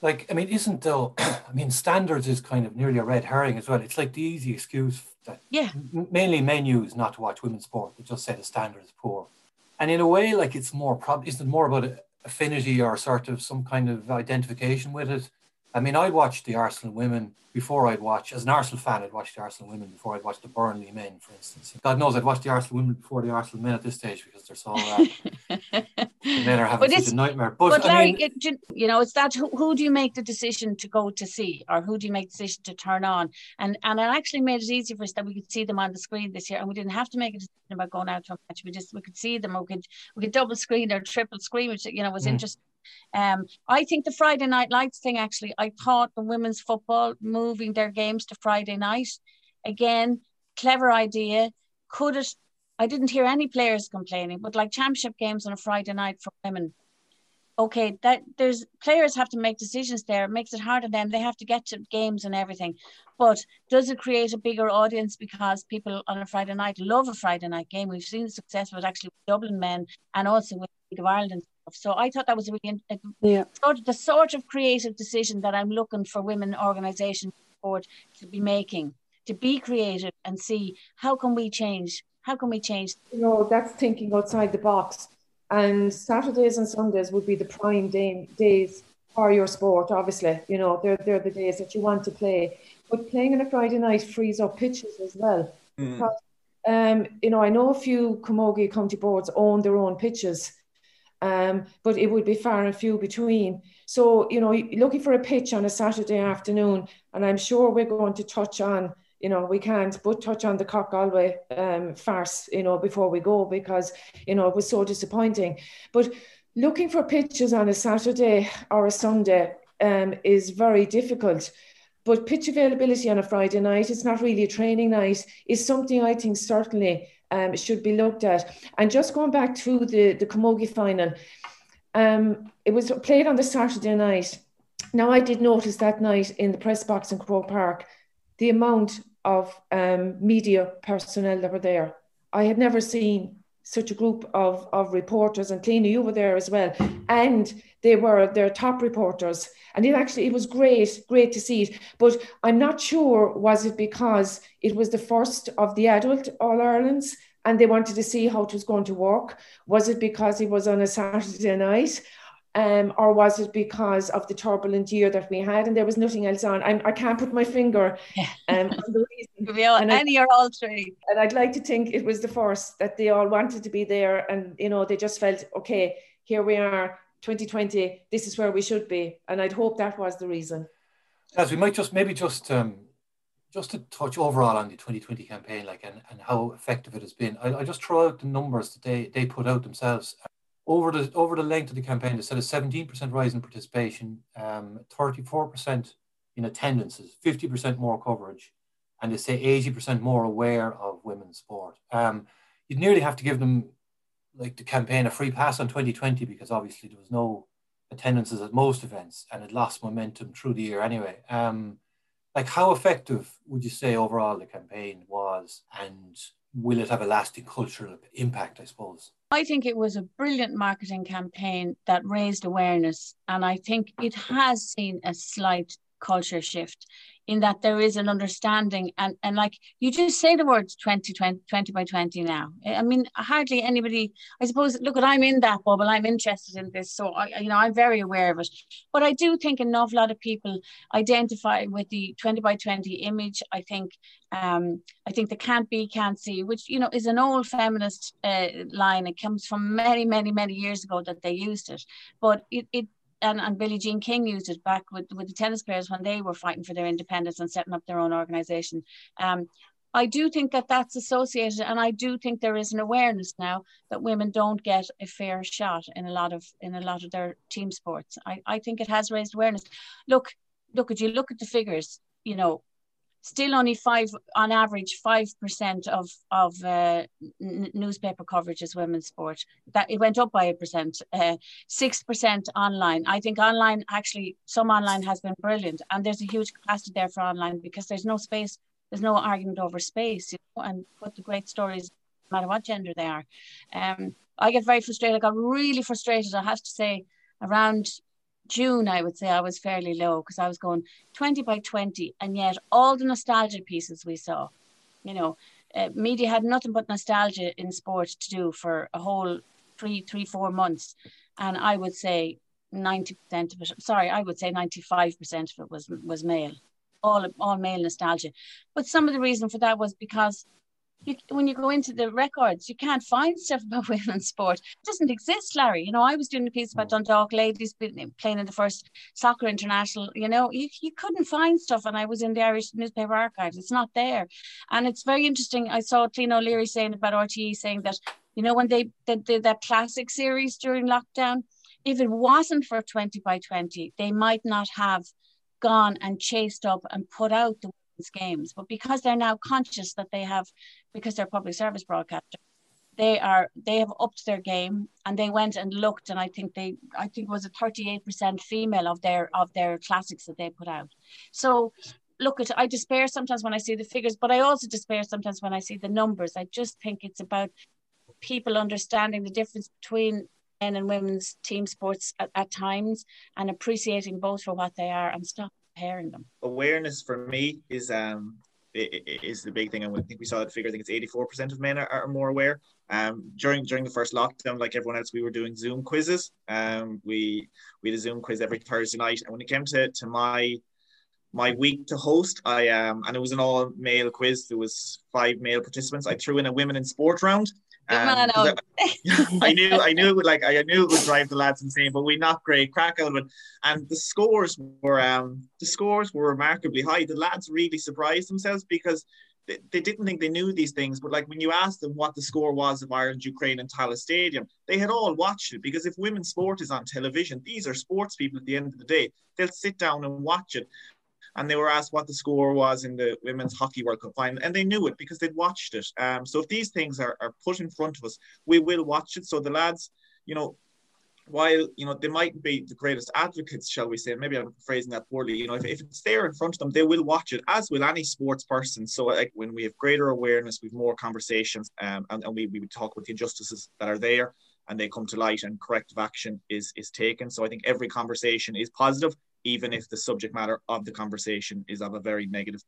Like, I mean, isn't though? I mean, standards is kind of nearly a red herring as well. It's like the easy excuse that yeah, mainly men use not to watch women's sport. They just say the standard is poor, and in a way, like it's more probably isn't it more about affinity or sort of some kind of identification with it I mean, I'd watch the Arsenal women before I'd watch, as an Arsenal fan, I'd watch the Arsenal women before I'd watch the Burnley men, for instance. God knows I'd watch the Arsenal women before the Arsenal men at this stage because they're so uh, the men are having such a nightmare. But, but Larry, mean, it, you know, it's that who, who, do you make the decision to go to see, or who do you make the decision to turn on? And and it actually made it easy for us that we could see them on the screen this year, and we didn't have to make a decision about going out to a match. We just we could see them, we could we could double screen or triple screen, which you know was mm. interesting um, I think the Friday night lights thing actually, I thought the women's football moving their games to Friday night, again, clever idea. Could it? I didn't hear any players complaining, but like championship games on a Friday night for women, okay, that there's players have to make decisions there. It makes it hard on them. They have to get to games and everything. But does it create a bigger audience because people on a Friday night love a Friday night game? We've seen the success with actually Dublin men and also with League of Ireland so I thought that was a really a, yeah. sort of the sort of creative decision that I'm looking for women organisations board to be making, to be creative and see how can we change. How can we change? You know, that's thinking outside the box. And Saturdays and Sundays would be the prime day, days for your sport. Obviously, you know they're they're the days that you want to play. But playing on a Friday night frees up pitches as well. Mm. Because, um, you know, I know a few Camogie county boards own their own pitches um, but it would be far and few between. So, you know, looking for a pitch on a Saturday afternoon, and I'm sure we're going to touch on, you know, we can't but touch on the Cork Galway um, farce, you know, before we go because, you know, it was so disappointing. But looking for pitches on a Saturday or a Sunday um, is very difficult. But pitch availability on a Friday night, it's not really a training night, is something I think certainly um, should be looked at. And just going back to the, the Camogie final, um, it was played on the Saturday night. Now, I did notice that night in the press box in Croke Park the amount of um, media personnel that were there. I had never seen such a group of, of reporters, and Cliona, you were there as well. And they were their top reporters. And it actually it was great, great to see it. But I'm not sure was it because it was the first of the adult All Irelands and they wanted to see how it was going to work. Was it because it was on a Saturday night? Um, or was it because of the turbulent year that we had and there was nothing else on? I'm, I can not put my finger um, on the reason. And any I, or all three. And I'd like to think it was the first that they all wanted to be there and, you know, they just felt, okay, here we are, 2020, this is where we should be. And I'd hope that was the reason. As we might just, maybe just, um, just to touch overall on the 2020 campaign, like, and, and how effective it has been. I, I just throw out the numbers that they, they put out themselves over the over the length of the campaign, they said a 17% rise in participation, um, 34% in attendances, 50% more coverage, and they say 80% more aware of women's sport. Um, you'd nearly have to give them like the campaign a free pass on 2020 because obviously there was no attendances at most events and it lost momentum through the year anyway. Um, like how effective would you say overall the campaign was and will it have a lasting cultural impact, I suppose? I think it was a brilliant marketing campaign that raised awareness. And I think it has seen a slight culture shift in that there is an understanding and and like you just say the words 20, 20, 20 by 20 now. I mean hardly anybody i suppose look at i'm in that bubble i'm interested in this so i you know i'm very aware of it. But i do think an awful lot of people identify with the 20 by 20 image i think um i think the can't be can't see which you know is an old feminist uh, line. It comes from many many many years ago that they used it. But it, it and, and Billie Jean King used it back with, with the tennis players when they were fighting for their independence and setting up their own organization. Um, I do think that that's associated, and I do think there is an awareness now that women don't get a fair shot in a lot of in a lot of their team sports. I, I think it has raised awareness. Look, look at you look at the figures. You know, still only five on average five percent of of uh, n- newspaper coverage is women's sport. That it went up by a percent uh, six uh, percent online. I think online actually some online has been brilliant and there's a huge capacity there for online because there's no space there's no argument over space you know, and put the great stories no matter what gender they are. Um, i get very frustrated. I got really frustrated i have to say around June, I would say I was fairly low because I was going 20 by 20. And yet, all the nostalgia pieces we saw, you know, uh, media had nothing but nostalgia in sport to do for a whole three, three, four months. And I would say 90% of it, sorry, I would say 95% of it was, was male, all, all male nostalgia. But some of the reason for that was because you, when you go into the records, you can't find stuff about women's sport. It doesn't exist, Larry. You know, I was doing a piece about mm. Dundalk ladies playing in the first soccer international. You know, you, you couldn't find stuff, and I was in the Irish newspaper archives. It's not there, and it's very interesting. I saw Tino O'Leary saying about RTE saying that you know when they did that classic series during lockdown, if it wasn't for 20 by 20, they might not have gone and chased up and put out the games. But because they're now conscious that they have, because they're public service broadcaster, they are they have upped their game and they went and looked and I think they I think it was a 38% female of their of their classics that they put out. So look at I despair sometimes when I see the figures, but I also despair sometimes when I see the numbers. I just think it's about people understanding the difference between men and women's team sports at, at times and appreciating both for what they are and stop them. Awareness for me is um is the big thing. I think we saw that figure. I think it's eighty four percent of men are, are, more aware. Um, during during the first lockdown, like everyone else, we were doing Zoom quizzes. Um, we we had a Zoom quiz every Thursday night, and when it came to to my my week to host, I um and it was an all male quiz. There was five male participants. I threw in a women in sport round, um, I, I, knew, I knew it would like, I knew it would drive the lads insane, but we knocked great crack out of it. And the scores were, um, the scores were remarkably high. The lads really surprised themselves because they, they didn't think they knew these things. But like when you asked them what the score was of Ireland, Ukraine, and Tallaght Stadium, they had all watched it because if women's sport is on television, these are sports people at the end of the day. They'll sit down and watch it and they were asked what the score was in the Women's Hockey World Cup final, and they knew it because they'd watched it. Um, so if these things are, are put in front of us, we will watch it. So the lads, you know, while you know they might be the greatest advocates, shall we say? Maybe I'm phrasing that poorly. You know, if, if it's there in front of them, they will watch it, as will any sports person. So, like when we have greater awareness, we've more conversations, um, and, and we we would talk with the injustices that are there, and they come to light, and corrective action is is taken. So, I think every conversation is positive, even if the subject matter of the conversation is of a very negative.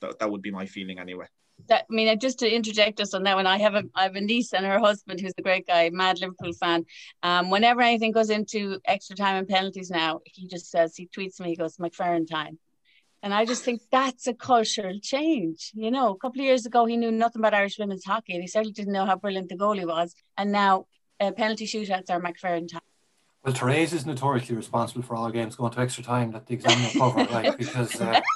That, that would be my feeling anyway. That, I mean, just to interject us on that one, I have a I have a niece and her husband who's a great guy, mad Liverpool fan. Um, whenever anything goes into extra time and penalties now, he just says he tweets me, he goes McFerran time. And I just think that's a cultural change. You know, a couple of years ago, he knew nothing about Irish women's hockey, and he certainly didn't know how brilliant the goalie was. And now, uh, penalty shootouts are McFerran time. Well, Therese is notoriously responsible for all games going to extra time that the examiner cover, like because. Uh...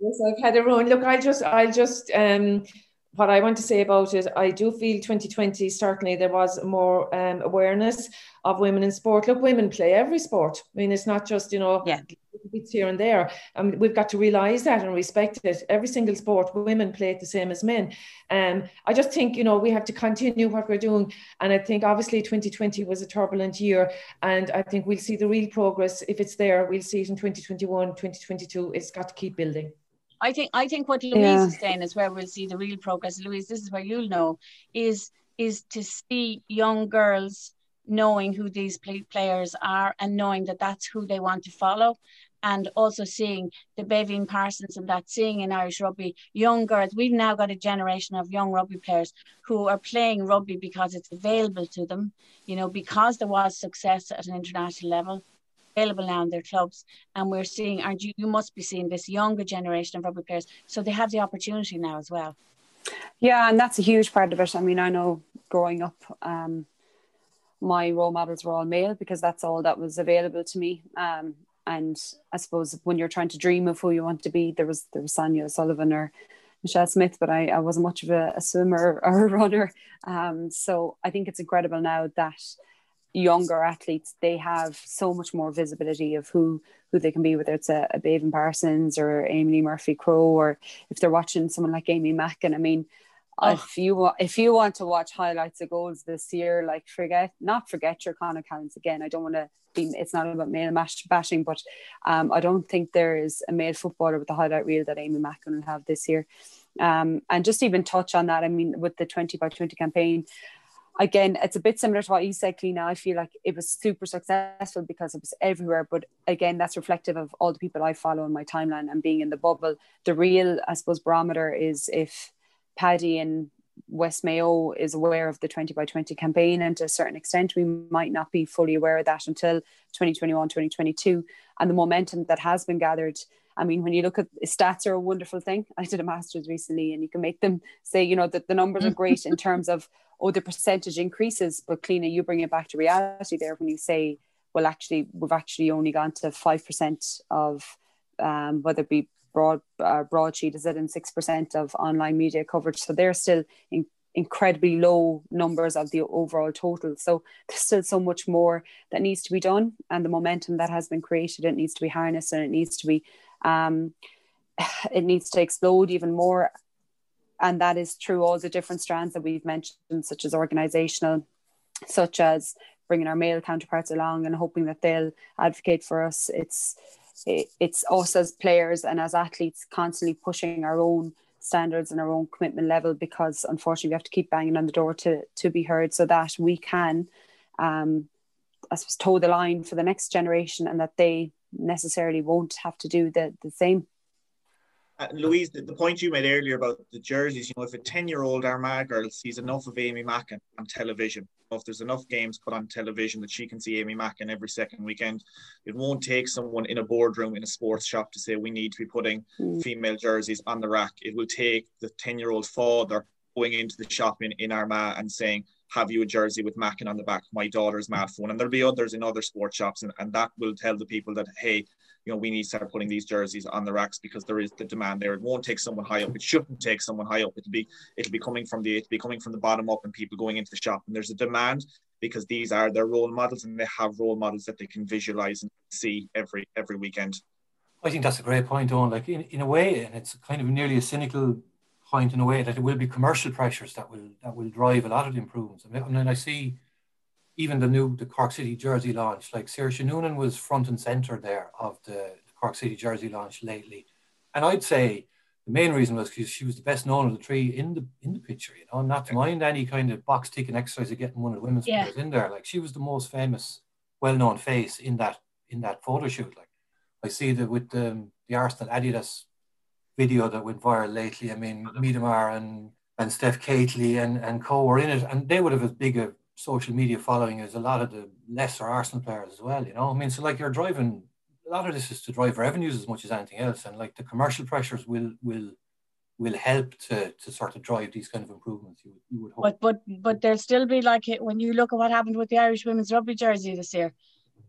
Yes, I've had a run. Look, I just, I just, um, what I want to say about it, I do feel 2020 certainly there was more um, awareness of women in sport. Look, women play every sport. I mean, it's not just you know yeah. Bits here and there. Um, we've got to realise that and respect it. Every single sport, women play it the same as men. Um, I just think you know we have to continue what we're doing, and I think obviously 2020 was a turbulent year, and I think we'll see the real progress if it's there. We'll see it in 2021, 2022. It's got to keep building. I think I think what Louise yeah. is saying is where we'll see the real progress. Louise, this is where you'll know is is to see young girls knowing who these play players are and knowing that that's who they want to follow and also seeing the Beibhinn Parsons and that seeing in Irish rugby young girls. We've now got a generation of young rugby players who are playing rugby because it's available to them, you know, because there was success at an international level available now in their clubs. And we're seeing, aren't you, you must be seeing this younger generation of rugby players. So they have the opportunity now as well. Yeah, and that's a huge part of it. I mean, I know growing up, um, my role models were all male because that's all that was available to me. Um, and I suppose when you're trying to dream of who you want to be, there was there was Sonia O'Sullivan or Michelle Smith, but I, I wasn't much of a, a swimmer or a runner. Um, so I think it's incredible now that younger athletes they have so much more visibility of who who they can be whether it's a, a Beibhinn Parsons or Amy Murphy Crowe or if they're watching someone like Aimee Mackin I mean if you if you want to watch highlights of goals this year like forget not forget your Con O'Callaghans again I don't want to be it's not about male mash bashing but um, I don't think there is a male footballer with the highlight reel that Aimee Mackin will have this year um, and just even touch on that I mean with the 20 by 20 campaign again, it's a bit similar to what you said, Cliona. I feel like it was super successful because it was everywhere. But again, that's reflective of all the people I follow in my timeline and being in the bubble. The real, I suppose, barometer is if Paddy in West Mayo is aware of the 20 by 20 campaign, and to a certain extent, we might not be fully aware of that until 2021, 2022. And the momentum that has been gathered. I mean, when you look at stats are a wonderful thing. I did a master's recently, and you can make them say, you know, that the numbers are great in terms of oh, the percentage increases, but Cliona, you bring it back to reality there when you say, well, actually, we've actually only gone to 5% of um, whether it be broad uh, broadsheet, is it, in 6% of online media coverage. So they're still in, incredibly low numbers of the overall total. So there's still so much more that needs to be done. And the momentum that has been created, it needs to be harnessed and it needs to be, um, it needs to explode even more and that is through all the different strands that we've mentioned, such as organizational, such as bringing our male counterparts along and hoping that they'll advocate for us. It's it's us as players and as athletes constantly pushing our own standards and our own commitment level because unfortunately we have to keep banging on the door to to be heard so that we can um I suppose toe the line for the next generation and that they necessarily won't have to do the the same. Uh, Louise, the, the, point you made earlier about the jerseys, you know, if a 10 year old Armagh girl sees enough of Aimee Mackin on television, if there's enough games put on television that she can see Aimee Mackin every second weekend, it won't take someone in a boardroom in a sports shop to say we need to be putting mm. female jerseys on the rack. It will take the 10 year old father going into the shop in, in Armagh and saying, have you a jersey with Mackin on the back? My daughter's mad phone. And there'll be others in other sports shops. And, and that will tell the people that, hey, you know, we need to start putting these jerseys on the racks because there is the demand there. It won't take someone high up. It shouldn't take someone high up. It'll be it'll be coming from the it'll be coming from the bottom up and people going into the shop. And there's a demand because these are their role models and they have role models that they can visualize and see every every weekend. I think that's a great point, on like in, in a way, and it's kind of nearly a cynical point in a way that it will be commercial pressures that will that will drive a lot of the improvements. I mean, and I see even the new the Cork City jersey launch, like Saoirse Noonan was front and center there of the, Cork City jersey launch lately, and I'd say the main reason was because she was the best known of the three in the in the picture. You know, not to mind any kind of box ticking exercise of getting one of the women's yeah. players in there. Like she was the most famous, well known face in that in that photo shoot. Like I see that with the the Arsenal Adidas video that went viral lately. I mean, Miedema and and Steph Catley and and co were in it, and they would have as big a social media following is a lot of the lesser Arsenal players as well. You know, I mean, so like you're driving a lot of this is to drive revenues as much as anything else, and like the commercial pressures will will will help to to sort of drive these kind of improvements. You, you would hope. But but but there'll still be like when you look at what happened with the Irish women's rugby jersey this year.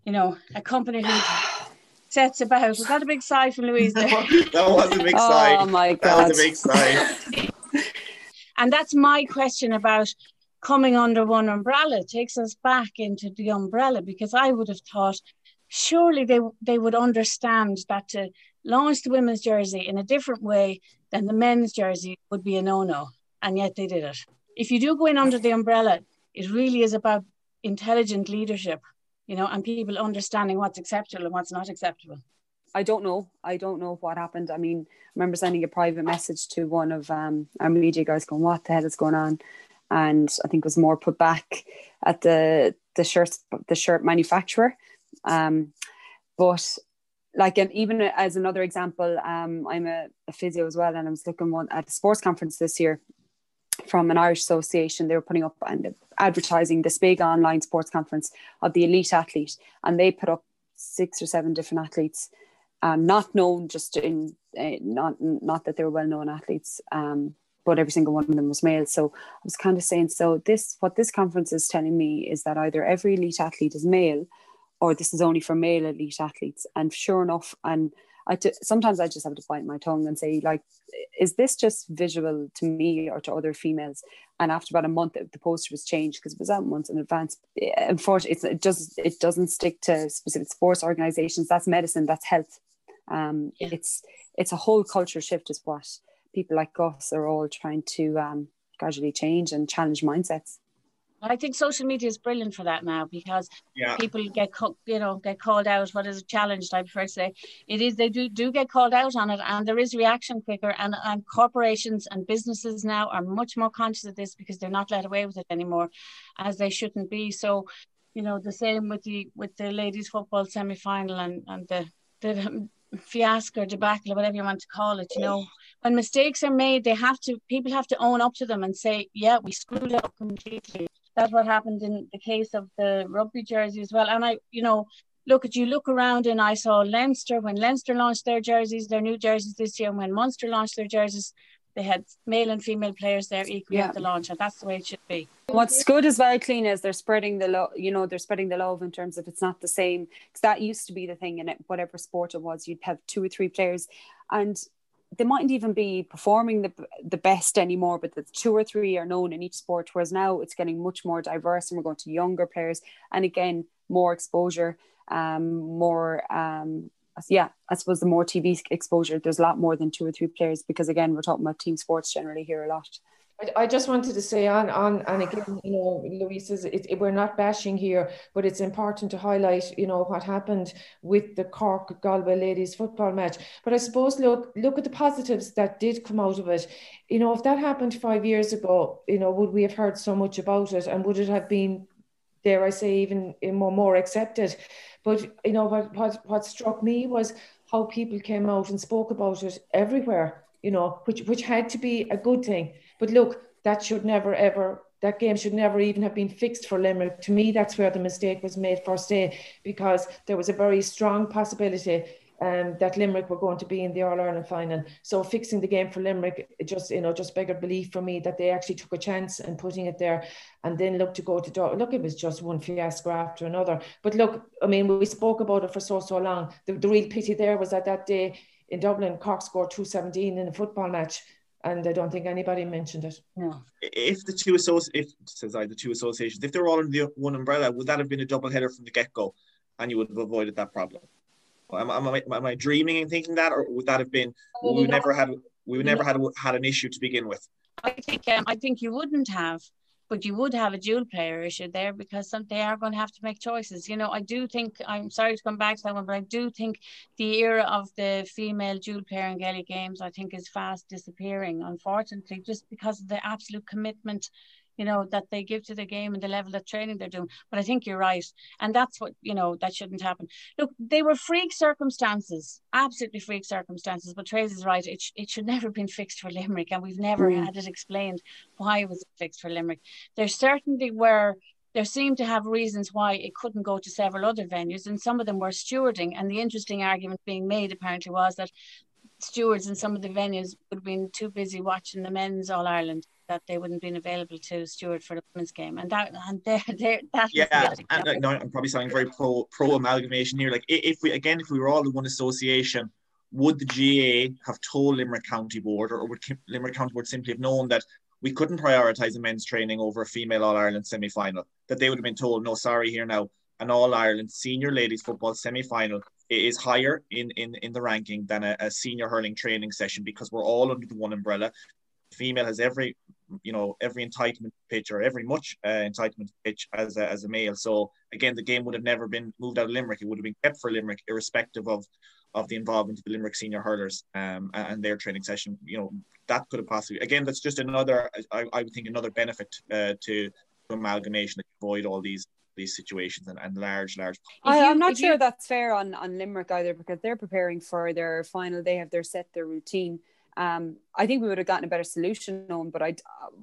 You know, a company who sets about. Was that a big sigh from Louise? There? that was a big sigh. Oh my god, that was a big sigh. and that's my question about coming under one umbrella takes us back into the umbrella because I would have thought surely they they would understand that to launch the women's jersey in a different way than the men's jersey would be a no-no and yet they did it if you do go in under the umbrella it really is about intelligent leadership you know and people understanding what's acceptable and what's not acceptable I don't know. I don't know what happened. I mean, I remember sending a private message to one of um, our media guys, going, "What the hell is going on?" And I think was more put back at the the shirt the shirt manufacturer. Um, but like and even as another example, um, I'm a, a, physio as well, and I was looking one at a sports conference this year from an Irish association. They were putting up and advertising this big online sports conference of the elite athlete, and they put up six or seven different athletes, um, not known just in uh, not not that they were well known athletes, um, but every single one of them was male. So I was kind of saying, so this what this conference is telling me is that either every elite athlete is male or this is only for male elite athletes. And sure enough, and I t- sometimes I just have to bite my tongue and say, like, is this just visual to me or to other females? And after about a month, the poster was changed because it was out months in advance. Unfortunately, it does it doesn't stick to specific sports organizations. That's medicine. That's health. Um, yeah. It's it's a whole culture shift, is what people like us are all trying to um, gradually change and challenge mindsets. I think social media is brilliant for that now because yeah. people get you know get called out. What is a challenge? I prefer to say it is. They do do get called out on it, and there is reaction quicker. And and corporations and businesses now are much more conscious of this because they're not let away with it anymore, as they shouldn't be. So, you know, the same with the with the ladies football semi final and and the the fiasco or debacle or whatever you want to call it. You know, when mistakes are made, they have to people have to own up to them and say, yeah, we screwed up completely that's what happened in the case of the rugby jersey as well. And I, you know, look at you look around and I saw Leinster when Leinster launched their jerseys, their new jerseys this year, and when Munster launched their jerseys, they had male and female players there equally yeah. at the launch, and that's the way it should be. What's good as well, clean is they're spreading the love. You know, they're spreading the love in terms of it's not the same because that used to be the thing in it. Whatever sport it was, you'd have two or three players, and they mightn't even be performing the the best anymore, but the two or three are known in each sport. Whereas now it's getting much more diverse, and we're going to younger players, and again more exposure, um, more um, yeah, I suppose the more TV exposure, there's a lot more than two or three players because again we're talking about team sports generally here a lot. I just wanted to say on on and again, you know, Louise says it, it, we're not bashing here, but it's important to highlight, you know, what happened with the Cork Galway ladies football match. But I suppose look look at the positives that did come out of it. You know, if that happened five years ago, you know, would we have heard so much about it, and would it have been, dare I say, even eh, more more accepted? But you know, what what what struck me was how people came out and spoke about it everywhere. You know, which which had to be a good thing but look, that should never ever that game should never even have been fixed for Limerick. To me, that's where the mistake was made first day because there was a very strong possibility um, that Limerick were going to be in the All Ireland final. So fixing the game for Limerick, just you know just beggared belief for me that they actually took a chance and putting it there, and then look to go to Dublin. Look, it was just one fiasco after another. But look, I mean, we spoke about it for so so long. The, the real pity there was that that day in Dublin, Cork scored two seventeen in a football match and I don't think anybody mentioned it. No. If the two associations, if says I, the two associations, if they're all under the one umbrella, would that have been a double header from the get go, and you would have avoided that problem? Am, am, I, am I dreaming and thinking that, or would that have been we would never had we would never had had an issue to begin with? I think um, I think you wouldn't have but you would have a dual player issue there because some, they are going to have to make choices. You know, I do think I'm sorry to come back to that one, but I do think the era of the female dual player in Gaelic games, I think, is fast disappearing, unfortunately, just because of the absolute commitment you know, that they give to the game and the level of training they're doing. But I think you're right. And that's what, you know, that shouldn't happen. Look, they were freak circumstances, absolutely freak circumstances. But Tracy's right. It, it should never have been fixed for Limerick. And we've never mm. had it explained why it was fixed for Limerick. There certainly were there seemed to have reasons why it couldn't go to several other venues, and some of them were stewarding. And the interesting argument being made apparently was that stewards in some of the venues would have been too busy watching the men's All Ireland that they wouldn't been available to steward for the women's game, and that and there, there that yeah, and like, no, I'm probably sounding very pro pro amalgamation here. Like if we again, if we were all in one association, would the GA have told Limerick County Board, or would Limerick County Board simply have known that we couldn't prioritise a men's training over a female All Ireland semi final? That they would have been told, no, sorry, here now, an All Ireland senior ladies football semi final is higher in, in, in the ranking than a, a, senior hurling training session because we're all under the one umbrella. Female has every you know every entitlement pitch or every much uh, entitlement pitch as a, as a male. So again, the game would have never been moved out of Limerick. It would have been kept for Limerick, irrespective of of the involvement of the Limerick senior hurlers um, and their training session. You know, that could have possibly again that's just another I, I would think another benefit uh, to amalgamation that avoid all these these situations and, and large large I, am not sure you... that's fair on on limerick either because they're preparing for their final they have their set their routine um, I think we would have gotten a better solution on, but I,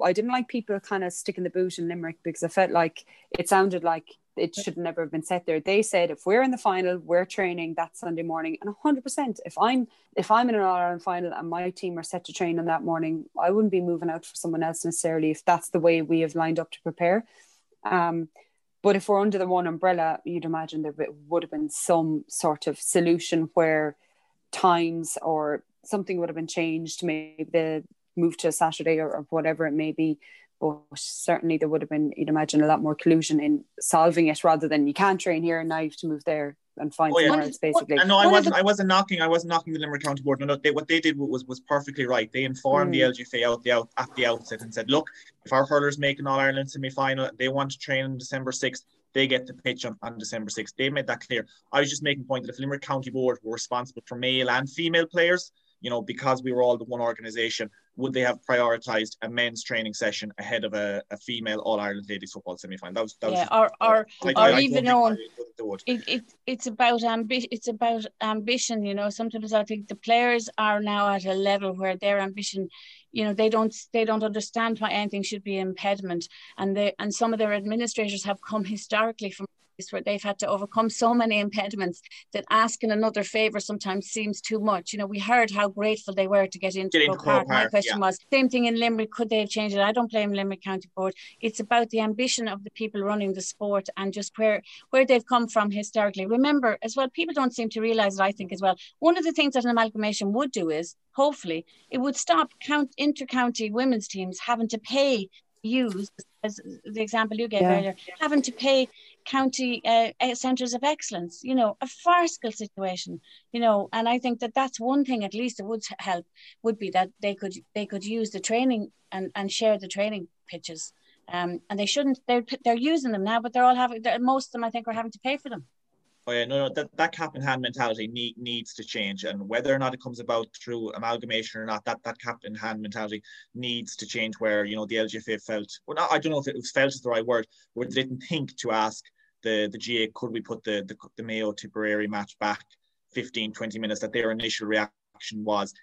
I didn't like people kind of sticking the boot in Limerick because I felt like it sounded like it should never have been set there. They said if we're in the final, we're training that Sunday morning, and hundred percent. If I'm if I'm in an All Ireland final and my team are set to train on that morning, I wouldn't be moving out for someone else necessarily if that's the way we have lined up to prepare. Um, but if we're under the one umbrella, you'd imagine there would have been some sort of solution where times or something would have been changed, maybe the move to Saturday or, or whatever it may be. But certainly there would have been, you'd imagine, a lot more collusion in solving it rather than you can't train here and now you have to move there and find oh, yeah. somewhere else basically. no, I wasn't. The... I wasn't knocking. I wasn't knocking the Limerick County Board. No, no. They, what they did was was perfectly right. They informed mm. the LGFA out the out at the outset and said, look, if our hurlers make an All Ireland semi final, they want to train on December sixth. They get the pitch on, on December 6th. They made that clear. I was just making point that if Limerick County Board were responsible for male and female players, you know, because we were all the one organization, would they have prioritized a men's training session ahead of a, a female All Ireland ladies football semi final? That was that yeah, was or or, I, or I, even on it, it it's about ambition. It's about ambition. You know, sometimes I think the players are now at a level where their ambition you know they don't they don't understand why anything should be an impediment and they and some of their administrators have come historically from where they've had to overcome so many impediments that asking another favor sometimes seems too much. You know, we heard how grateful they were to get into, get into Park. My question yeah. was same thing in Limerick. Could they have changed it? I don't blame Limerick County Board. It's about the ambition of the people running the sport and just where where they've come from historically. Remember as well, people don't seem to realise it. I think as well. One of the things that an amalgamation would do is hopefully it would stop count inter-county women's teams having to pay use as the example you gave yeah. earlier, having to pay county uh, centres of excellence, you know, a farcical situation, you know, and I think that that's one thing at least that would help would be that they could they could use the training and, and share the training pitches. Um, and they shouldn't, they're, they're using them now, but they're all having, most of them I think are having to pay for them. Oh yeah, no, no, that, that cap in hand mentality need, needs to change, and whether or not it comes about through amalgamation or not, that that cap in hand mentality needs to change. Where you know the LGFA felt, well, not, I don't know if it was felt is the right word, where they didn't think to ask the the GA could we put the the, the Mayo Tipperary match back 15, 20 minutes. That their initial reaction was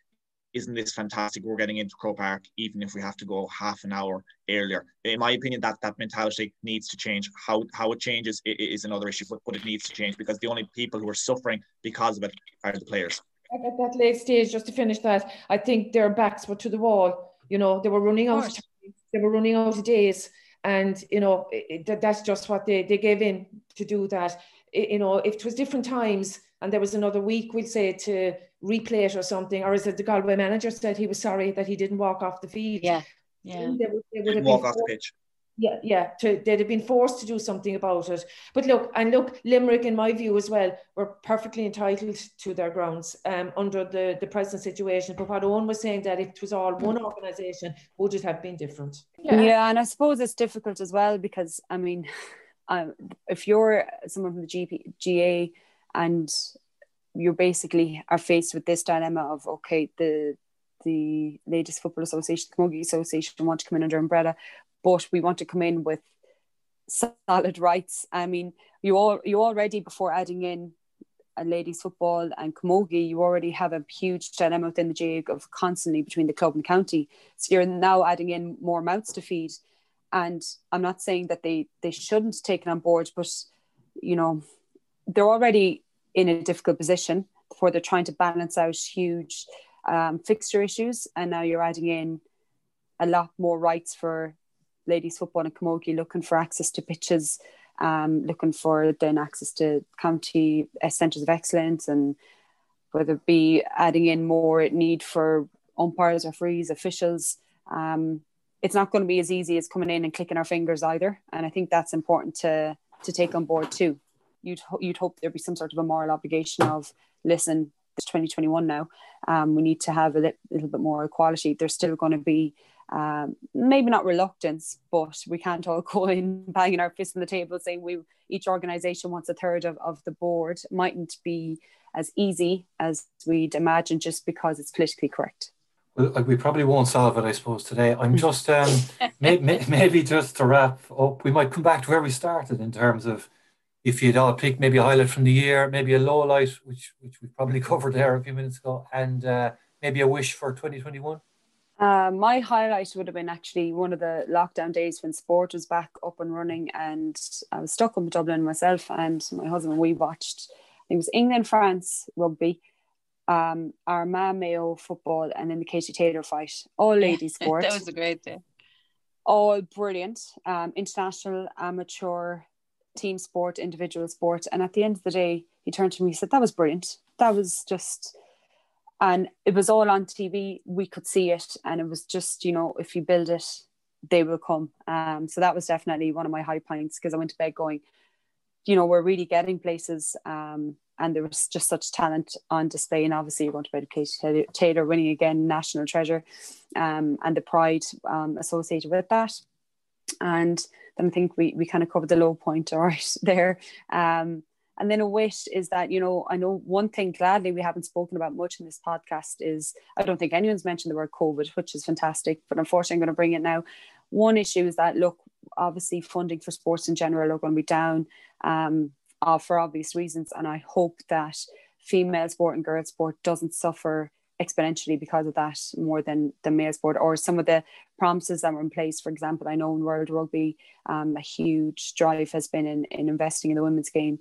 isn't this fantastic? We're getting into Croke Park, even if we have to go half an hour earlier. In my opinion, that that mentality needs to change. How how it changes is another issue, but, but it needs to change because the only people who are suffering because of it are the players. At that late stage, just to finish that, I think their backs were to the wall. You know, they were running out. Of time, they were running out of days, and you know it, that's just what they they gave in to do that. It, you know, if it was different times and there was another week, we'd say to replay it or something, or is it the Galway manager said he was sorry that he didn't walk off the field? Yeah, yeah. They would, they would have walk off the pitch. Yeah, yeah. To, they'd have been forced to do something about it. But look, and look, Limerick, in my view as well, were perfectly entitled to their grounds um, under the, the present situation. But what Owen was saying that if it was all one organisation, would it have been different? Yeah. yeah, and I suppose it's difficult as well because I mean, um, if you're someone from the GP, GA and you basically are faced with this dilemma of okay the the ladies football association the camogie association want to come in under umbrella but we want to come in with solid rights. I mean you all you already before adding in a ladies football and camogie you already have a huge dilemma within the jig of constantly between the club and county. So you're now adding in more mouths to feed. And i'm not saying that they they shouldn't take it on board but you know they're already in a difficult position before they're trying to balance out huge um, fixture issues. And now you're adding in a lot more rights for ladies football and camogie, looking for access to pitches, um, looking for then access to county uh, centres of excellence, and whether it be adding in more need for umpires, referees, officials. Um, it's not going to be as easy as coming in and clicking our fingers either, and I think that's important to to take on board too you'd you'd hope there'd be some sort of a moral obligation of listen it's 2021 now um, we need to have a li- little bit more equality there's still going to be um, maybe not reluctance but we can't all go in banging our fists on the table saying we each organization wants a third of, of the board mightn't be as easy as we'd imagine just because it's politically correct. Well, we probably won't solve it, I suppose, today. I'm just um, maybe, maybe just to wrap up, we might come back to where we started in terms of if you'd all pick maybe a highlight from the year, maybe a low light, which which we probably covered there a few minutes ago, and uh, maybe a wish for 2021. Uh, my highlight would have been actually one of the lockdown days when sport was back up and running, and I was stuck in Dublin myself and my husband. We watched it was England France rugby, um, Armagh Mayo football, and then the Katie Taylor fight. All ladies sport. that was a great day. All brilliant. Um, international, amateur, team sport, individual sport, and at the end of the day, he turned to me. He said, "That was brilliant. That was just." and it was all on TV. We could see it, and it was just you know if you build it, they will come. Um, so that was definitely one of my high points because I went to bed going, you know, we're really getting places. Um, and there was just such talent on display. And obviously, you're going to bed Katie Taylor winning again, national treasure, um, and the pride um, associated with that. And then I think we, we kind of covered the low point, right, there. Um, and then a wish is that, you know, I know one thing gladly we haven't spoken about much in this podcast is I don't think anyone's mentioned the word COVID, which is fantastic, but unfortunately I'm going to bring it now. One issue is that, look, obviously funding for sports in general are going to be down um, uh, for obvious reasons. And I hope that female sport and girls sport doesn't suffer exponentially because of that more than the male sport or some of the promises that were in place. For example, I know in World Rugby, um, a huge drive has been in, in investing in the women's game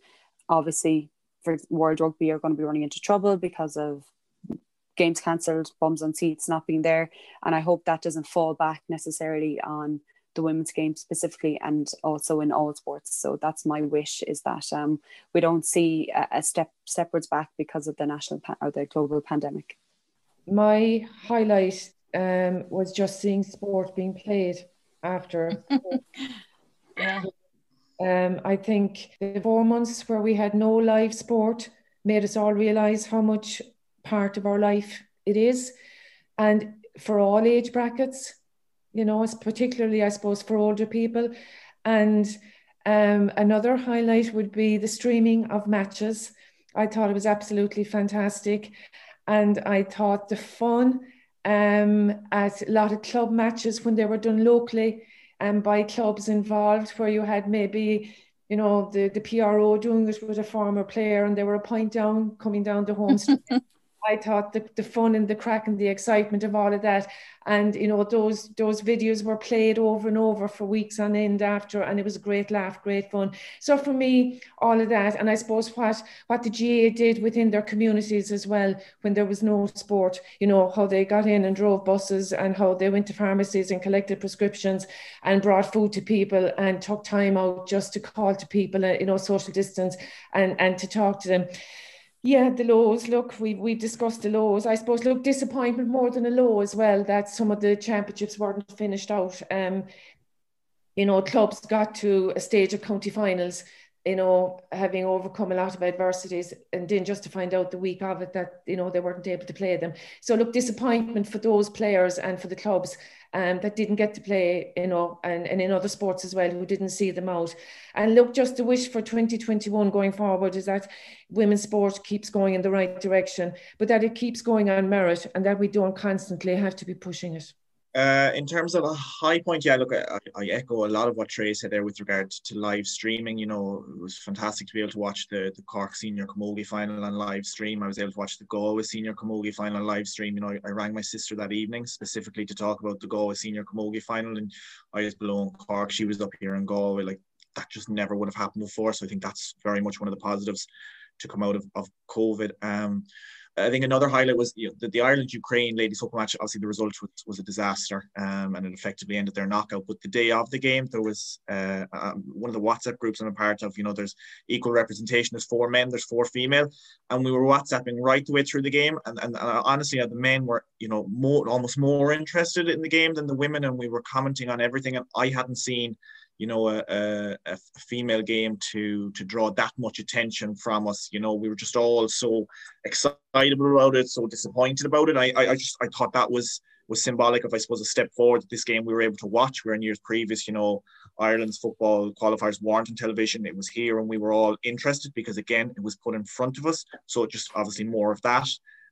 obviously for World Rugby are going to be running into trouble because of games cancelled, bums on seats not being there. And I hope that doesn't fall back necessarily on the women's game specifically and also in all sports. So that's my wish is that um, we don't see a, a step stepwards back because of the national or the global pandemic. My highlight um, was just seeing sport being played after yeah. Um, I think the four months where we had no live sport made us all realize how much part of our life it is. And for all age brackets, you know, it's particularly, I suppose, for older people. And um, another highlight would be the streaming of matches. I thought it was absolutely fantastic. And I thought the fun um, at a lot of club matches when they were done locally and by clubs involved where you had maybe you know the the PRO doing it with a former player and they were a point down coming down the home street I thought the, the fun and the crack and the excitement of all of that. And you know, those those videos were played over and over for weeks on end after, and it was a great laugh, great fun. So for me, all of that, and I suppose what what the GAA did within their communities as well, when there was no sport, you know, how they got in and drove buses and how they went to pharmacies and collected prescriptions and brought food to people and took time out just to call to people, uh, you know, social distance and and to talk to them. Yeah, the lows. Look, we we discussed the lows. I suppose. Look, disappointment more than a low as well. That some of the championships weren't finished out. Um, you know, clubs got to a stage of county finals. You know, having overcome a lot of adversities, and then just to find out the week of it that you know they weren't able to play them. So look, disappointment for those players and for the clubs um, that didn't get to play, you know, and, and in other sports as well who didn't see them out. And look, just the wish for 2021 going forward is that women's sport keeps going in the right direction, but that it keeps going on merit and that we don't constantly have to be pushing it. Uh, in terms of a high point, yeah, look, I, I, echo a lot of what Trey said there with regard to live streaming. You know, it was fantastic to be able to watch the, the Cork Senior Camogie final on live stream. I was able to watch the Galway Senior Camogie final on live stream. You know, I, I rang my sister that evening specifically to talk about the Galway Senior Camogie final, and I was below in Cork. She was up here in Galway. Like that just never would have happened before. So I think that's very much one of the positives to come out of, of COVID. Um, I think another highlight was you know, the, the Ireland Ukraine ladies football match. Obviously, the result was, was a disaster, um, and it effectively ended their knockout. But the day of the game, there was uh, um, one of the WhatsApp groups I'm a part of. You know, there's equal representation. There's four men, there's four female, and we were WhatsApping right the way through the game. And and, and honestly, the men were you know more almost more interested in the game than the women, and we were commenting on everything. And I hadn't seen you know a, a, a, female game to to draw that much attention from us you know we were just all so excited about it so disappointed about it i i, I just i thought that was was symbolic of i suppose a step forward this game we were able to watch where in years previous you know Ireland's football qualifiers weren't on television. It was here, and we were all interested because again, it was put in front of us. So just obviously more of that.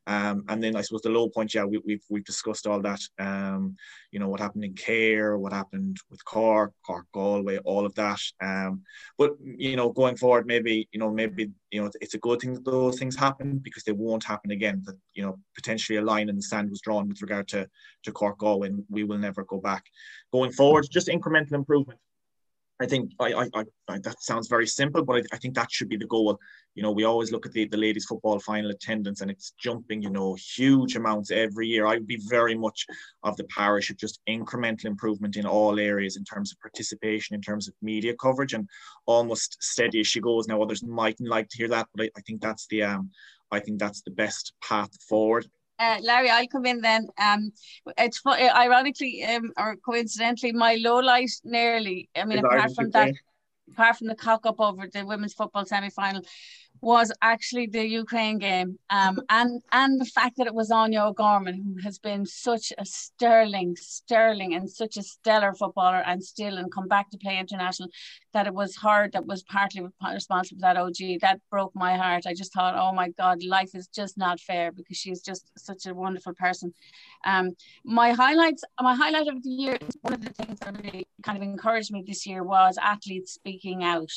Um, and then I suppose the low point, yeah, we, have we've, we've discussed all that. Um, you know what happened in Care, what happened with Cork, Cork, Galway, all of that. Um, but you know, going forward, maybe you know, maybe you know, it's a good thing that those things happen because they won't happen again. That you know, potentially a line in the sand was drawn with regard to to Cork, Galway, and we will never go back. Going forward, just incremental improvement. I think I, I, I, that sounds very simple, but I, I, think that should be the goal. You know, we always look at the, the ladies football final attendance and it's jumping, you know, huge amounts every year. I would be very much of the parish of just incremental improvement in all areas in terms of participation, in terms of media coverage, and almost steady as she goes. Now, others mightn't like to hear that, but I, I think that's the um, I think that's the best path forward. Uh, Larry, I'll come in then. Um, it's ironically um, or coincidentally, my low light nearly. I mean, apart from that, apart from the cock up over the women's football semi final, was actually the Ukraine game, um, and and the fact that it was Áine O'Gorman, who has been such a sterling, sterling, and such a stellar footballer, and still and come back to play international, that it was her that was partly responsible for that OG. That broke my heart. I just thought, oh my God, life is just not fair because she's just such a wonderful person. Um, my highlights, my highlight of the year, one of the things that really kind of encouraged me this year was athletes speaking out.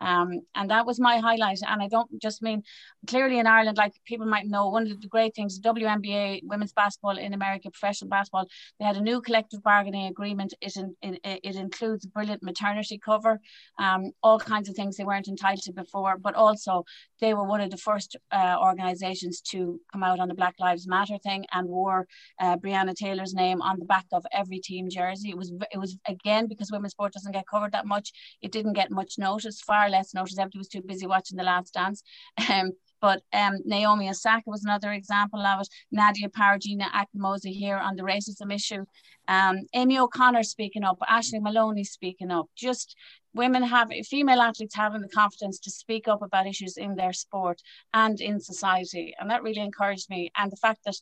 Um, and that was my highlight. And I don't just mean clearly in Ireland, like people might know, one of the great things, WNBA, women's basketball in America, professional basketball, they had a new collective bargaining agreement. It, in, it, it includes brilliant maternity cover, um, all kinds of things they weren't entitled to before, but also they were one of the first uh, organizations to come out on the Black Lives Matter thing and wore uh, Taylor's name on the back of every team jersey. It was, it was again, because women's sport doesn't get covered that much, it didn't get much notice, far less notice. Everybody was too busy watching The Last Dance. Um, but um, Naomi Osaka was another example of it. Nadia Paragina Akpe-Moses here on the racism issue. Um, Amy O'Connor speaking up, Ashley Maloney speaking up. Just women have, female athletes having the confidence to speak up about issues in their sport and in society. And that really encouraged me. And the fact that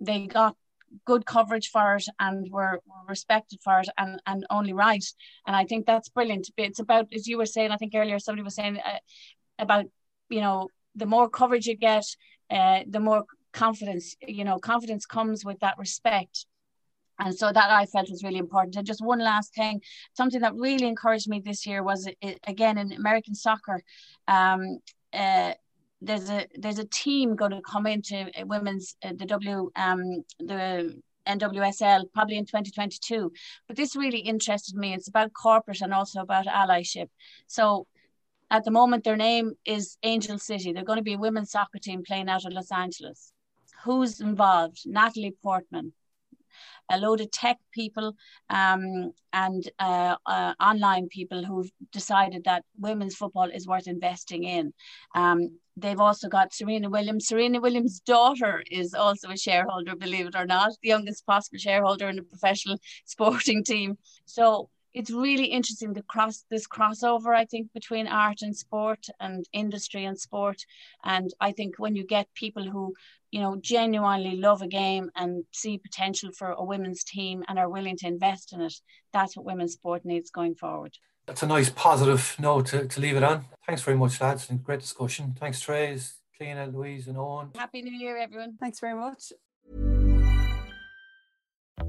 they got good coverage for it and were, were respected for it and, and only right. And I think that's brilliant. It's about, as you were saying, I think earlier somebody was saying uh, about, you know, the more coverage you get, uh, the more confidence, you know, confidence comes with that respect. And so that I felt was really important. And just one last thing, something that really encouraged me this year was it, again in American soccer. Um, uh, there's a there's a team going to come into women's uh, the W um the NWSL probably in 2022. But this really interested me. It's about corporate and also about allyship. So at the moment, their name is Angel City. They're going to be a women's soccer team playing out of Los Angeles. Who's involved? Natalie Portman, a load of tech people um, and uh, uh, online people who've decided that women's football is worth investing in. Um, they've also got Serena Williams. Serena Williams' daughter is also a shareholder, believe it or not, the youngest possible shareholder in a professional sporting team. So it's really interesting the cross this crossover I think between art and sport and industry and sport. And I think when you get people who you know genuinely love a game and see potential for a women's team and are willing to invest in it that's what women's sport needs going forward. That's a nice positive note to, to leave it on. Thanks very much lads. And great discussion. Thanks Trace Cliona, Louise and Eoghan. Happy new year everyone. Thanks very much